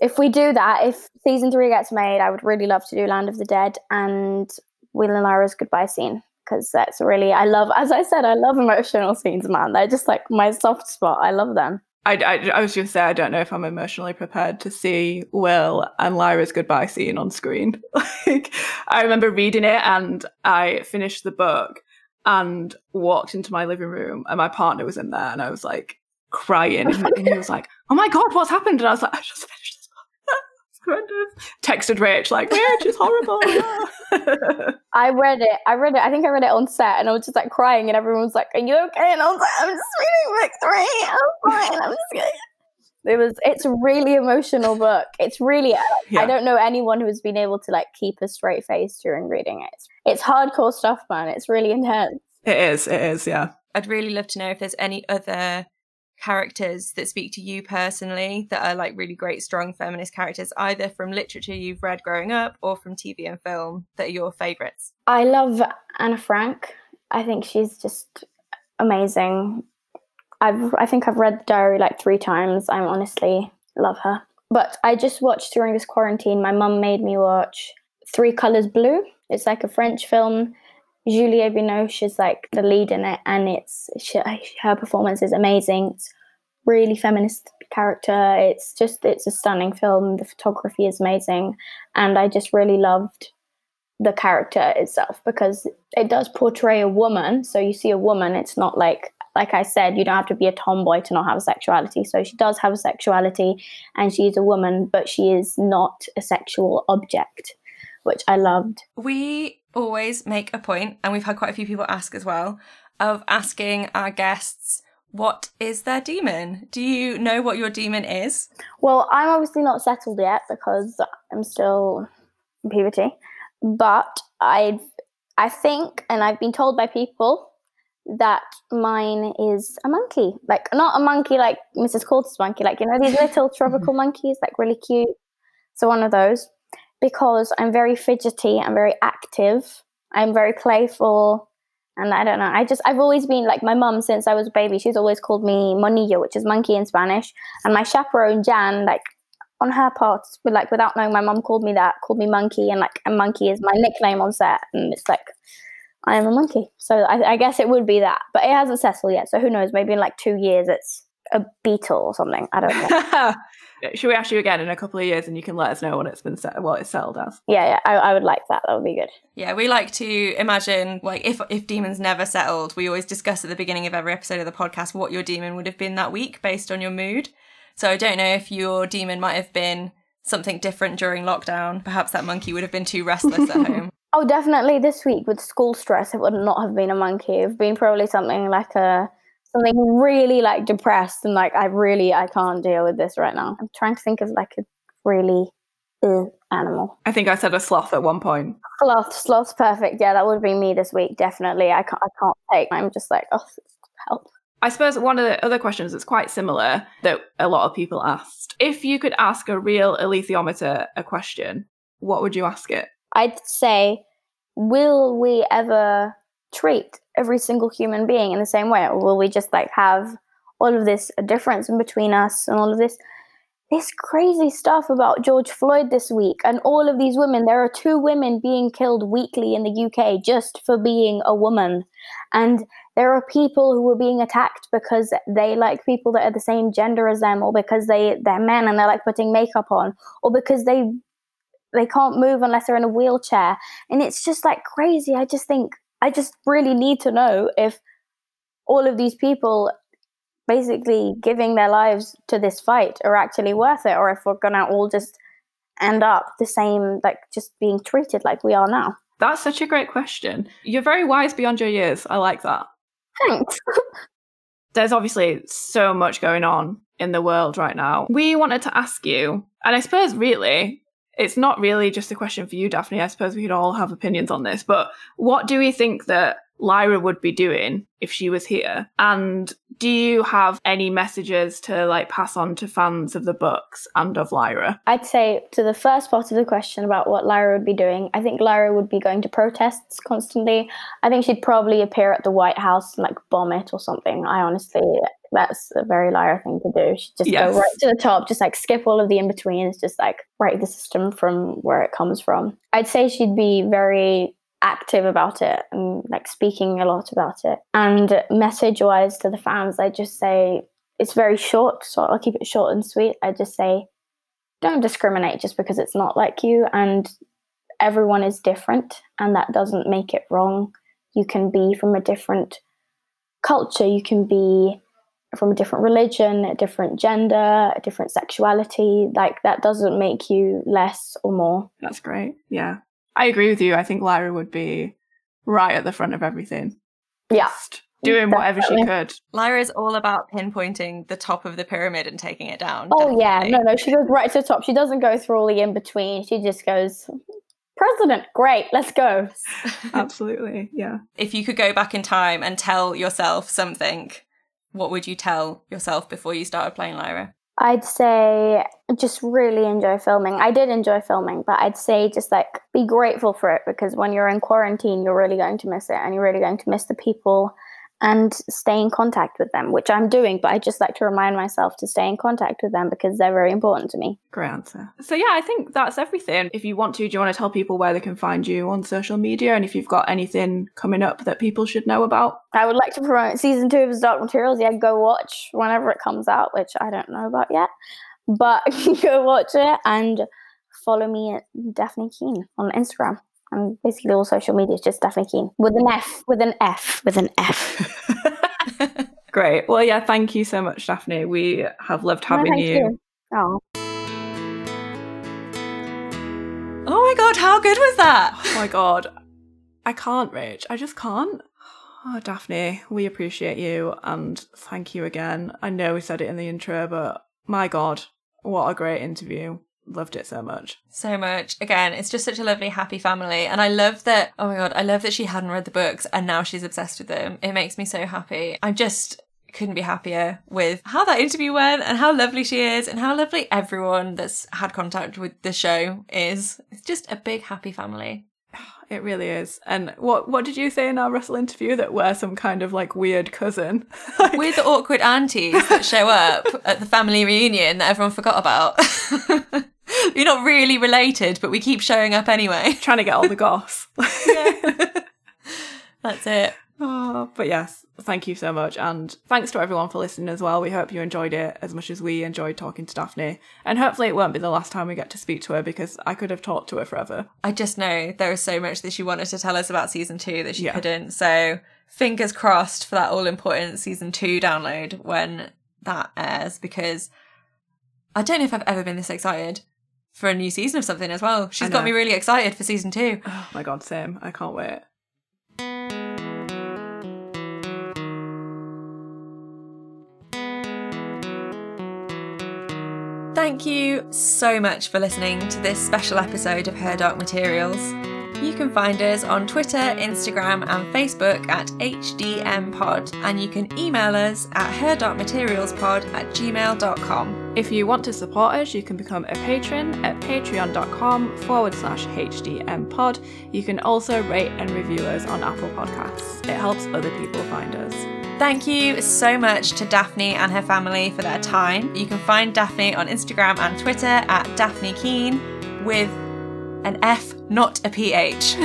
if we do that, if season three gets made, I would really love to do Land of the Dead and Will and Lyra's goodbye scene because that's really I love. As I said, I love emotional scenes, man. They're just like my soft spot. I love them. I, I, I was just say I don't know if I'm emotionally prepared to see Will and Lyra's goodbye scene on screen. like I remember reading it and I finished the book and walked into my living room and my partner was in there and I was like crying and he was like, "Oh my god, what's happened?" And I was like, "I just finished texted Rach like, Rach is horrible. I read it. I read it. I think I read it on set, and I was just like crying, and everyone was like, "Are you okay?" And I was like, "I'm just reading book three. I'm fine. I'm just kidding." It was. It's a really emotional book. It's really. Yeah. I don't know anyone who's been able to like keep a straight face during reading it. It's hardcore stuff, man. It's really intense. It is. It is. Yeah. I'd really love to know if there's any other characters that speak to you personally that are like really great strong feminist characters either from literature you've read growing up or from tv and film that are your favorites? I love anna frank. I think she's just amazing. I've i think i've read the diary like three times. I'm honestly love her. But i just watched during this quarantine. My mum made me watch three colors blue. It's like a french film Juliette Binoche is like the lead in it, and it's she, her performance is amazing. It's really feminist character. It's just it's a stunning film. The photography is amazing, and I just really loved the character itself because it does portray a woman. So you see a woman. It's not like like I said, you don't have to be a tomboy to not have a sexuality. So she does have a sexuality, and she's a woman, but she is not a sexual object, which I loved. We always make a point, and we've had quite a few people ask as well, of asking our guests what is their daemon. Do you know what your daemon is? Well, I'm obviously not settled yet because I'm still in puberty, but I I think, and I've been told by people that mine is a monkey, like not a monkey like Mrs. Coulter's monkey, like you know these little tropical monkeys, like really cute. So one of those because I'm very fidgety, I'm very active, I'm very playful, and I don't know. I just I've always been like my mum since I was a baby. She's always called me monillo, which is monkey in Spanish. And my chaperone Jan, like on her part, like without knowing, my mum called me that, called me monkey, and like a monkey is my nickname on set, and it's like I am a monkey. So I, I guess it would be that, but it hasn't settled yet. So who knows? Maybe in like two years, it's a beetle or something. I don't know. Should we ask you again in a couple of years, and you can let us know what it's been set, what it's settled as? Yeah, yeah, I, I would like that. That would be good. Yeah, we like to imagine like if if daemons never settled, we always discuss at the beginning of every episode of the podcast what your daemon would have been that week based on your mood. So I don't know if your daemon might have been something different during lockdown. Perhaps that monkey would have been too restless at home. Oh, definitely this week with school stress, it would not have been a monkey. It would have been probably something like a something really like depressed and like I really I can't deal with this right now. I'm trying to think of like a really uh, animal. I think I said a sloth at one point. Sloth, sloth's perfect. Yeah, that would be me this week. Definitely. I can't. I can't take. I'm just like, oh, help. I suppose one of the other questions that's quite similar that a lot of people asked: if you could ask a real alethiometer a question, what would you ask it? I'd say, will we ever treat every single human being in the same way. Or will we just like have all of this difference in between us and all of this this crazy stuff about George Floyd this week and all of these women? There are two women being killed weekly in the UK just for being a woman. And there are people who are being attacked because they like people that are the same gender as them or because they they're men and they're like putting makeup on or because they they can't move unless they're in a wheelchair. And it's just like crazy. I just think I just really need to know if all of these people basically giving their lives to this fight are actually worth it or if we're gonna all just end up the same like just being treated like we are now. That's such a great question. You're very wise beyond your years. I like that. Thanks. There's obviously so much going on in the world right now. We wanted to ask you and i suppose really it's not really just a question for you, Dafne. I suppose we could all have opinions on this, but what do we think that Lyra would be doing if she was here? And do you have any messages to like pass on to fans of the books and of Lyra? I'd say to the first part of the question about what Lyra would be doing, I think Lyra would be going to protests constantly. I think she'd probably appear at the White House and like bomb it or something. I honestly that's a very Lyra thing to do. She'd just yes. go right to the top, just like skip all of the in betweens, just like break the system from where it comes from. I'd say she'd be very active about it and like speaking a lot about it. And message wise to the fans, I just say it's very short, so I'll keep it short and sweet. I just say don't discriminate just because it's not like you and everyone is different and that doesn't make it wrong. You can be from a different culture, you can be from a different religion, a different gender, a different sexuality. Like that doesn't make you less or more. That's great. Yeah. I agree with you. I think Lyra would be right at the front of everything. Yeah. Just doing Definitely. whatever she could. Lyra is all about pinpointing the top of the pyramid and taking it down. Oh Definitely. yeah, no, no, she goes right to the top. She doesn't go through all the in between. She just goes, President, great, let's go. Absolutely, yeah. If you could go back in time and tell yourself something what would you tell yourself before you started playing Lyra? I'd say just really enjoy filming. I did enjoy filming, but I'd say just like be grateful for it because when you're in quarantine, you're really going to miss it and you're really going to miss the people and stay in contact with them, which I'm doing, but I just like to remind myself to stay in contact with them because they're very important to me. Great answer. So, yeah, I think that's everything. If you want to, do you want to tell people where they can find you on social media and if you've got anything coming up that people should know about? I would like to promote season two of Dark Materials. Yeah, go watch whenever it comes out, which I don't know about yet, but go watch it and follow me at Dafne Keen on Instagram and basically all social media is just Dafne Keen with an F, with an F, with an F. Great. Well, yeah, thank you so much, Dafne. We have loved having no, you. you. Oh. Oh my god, how good was that? Oh my god. I can't, Rach. I just can't. Oh, Dafne, we appreciate you and thank you again. I know we said it in the intro, but my god, what a great interview loved it so much. So much. Again, it's just such a lovely, happy family. And I love that, oh my God, I love that she hadn't read the books and now she's obsessed with them. It makes me so happy. I just couldn't be happier with how that interview went and how lovely she is and how lovely everyone that's had contact with the show is. It's just a big, happy family. it really is. And what what did you say in our Russell interview that we're some kind of like weird cousin? like, We're the awkward aunties that show up at the family reunion that everyone forgot about. You're not really related, but we keep showing up anyway. trying to get all the goss. That's it. Oh, but yes, thank you so much. And thanks to everyone for listening as well. We hope you enjoyed it as much as we enjoyed talking to Dafne. And hopefully, it won't be the last time we get to speak to her because I could have talked to her forever. I just know there is so much that she wanted to tell us about season two that she Yeah. couldn't. So fingers crossed for that all important season two download when that airs because I don't know if I've ever been this excited for a new season of something as well. She's got me really excited for season two. Oh my god, same. I can't wait. Thank you so much for listening to this special episode of Her Dark Materials. You can find us on Twitter, Instagram, and Facebook at HDMPod, and you can email us at herdarkmaterialspod at gmail.com. If you want to support us, you can become a patron at patreon.com forward slash HDMpod. You can also rate and review us on Apple Podcasts. It helps other people find us. Thank you so much to Dafne and her family for their time. You can find Dafne on Instagram and Twitter at Dafne Keen with an F, not a PH.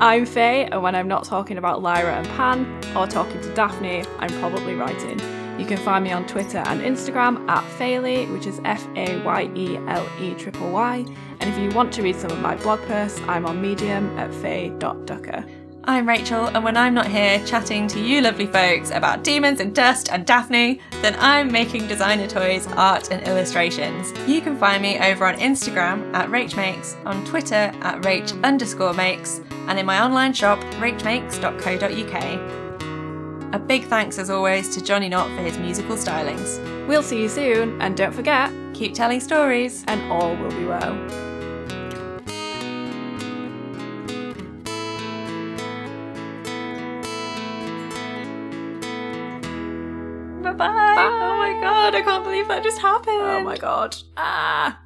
I'm Faye, and when I'm not talking about Lyra and Pan or talking to Dafne, I'm probably writing. You can find me on Twitter and Instagram at Fayley, which is F A Y E L E triple Y. And if you want to read some of my blog posts, I'm on Medium at faye.ducker. I'm Rachel, and when I'm not here chatting to you lovely folks about daemons and dust and Dafne, then I'm making designer toys, art, and illustrations. You can find me over on Instagram at RachMakes, on Twitter at Rach underscore makes, and in my online shop, rachmakes.co.uk. A big thanks as always to Johnny Knott for his musical stylings. We'll see you soon, and don't forget, Keep telling stories. and all will be well. God, I can't believe that just happened. Oh my god. Ah.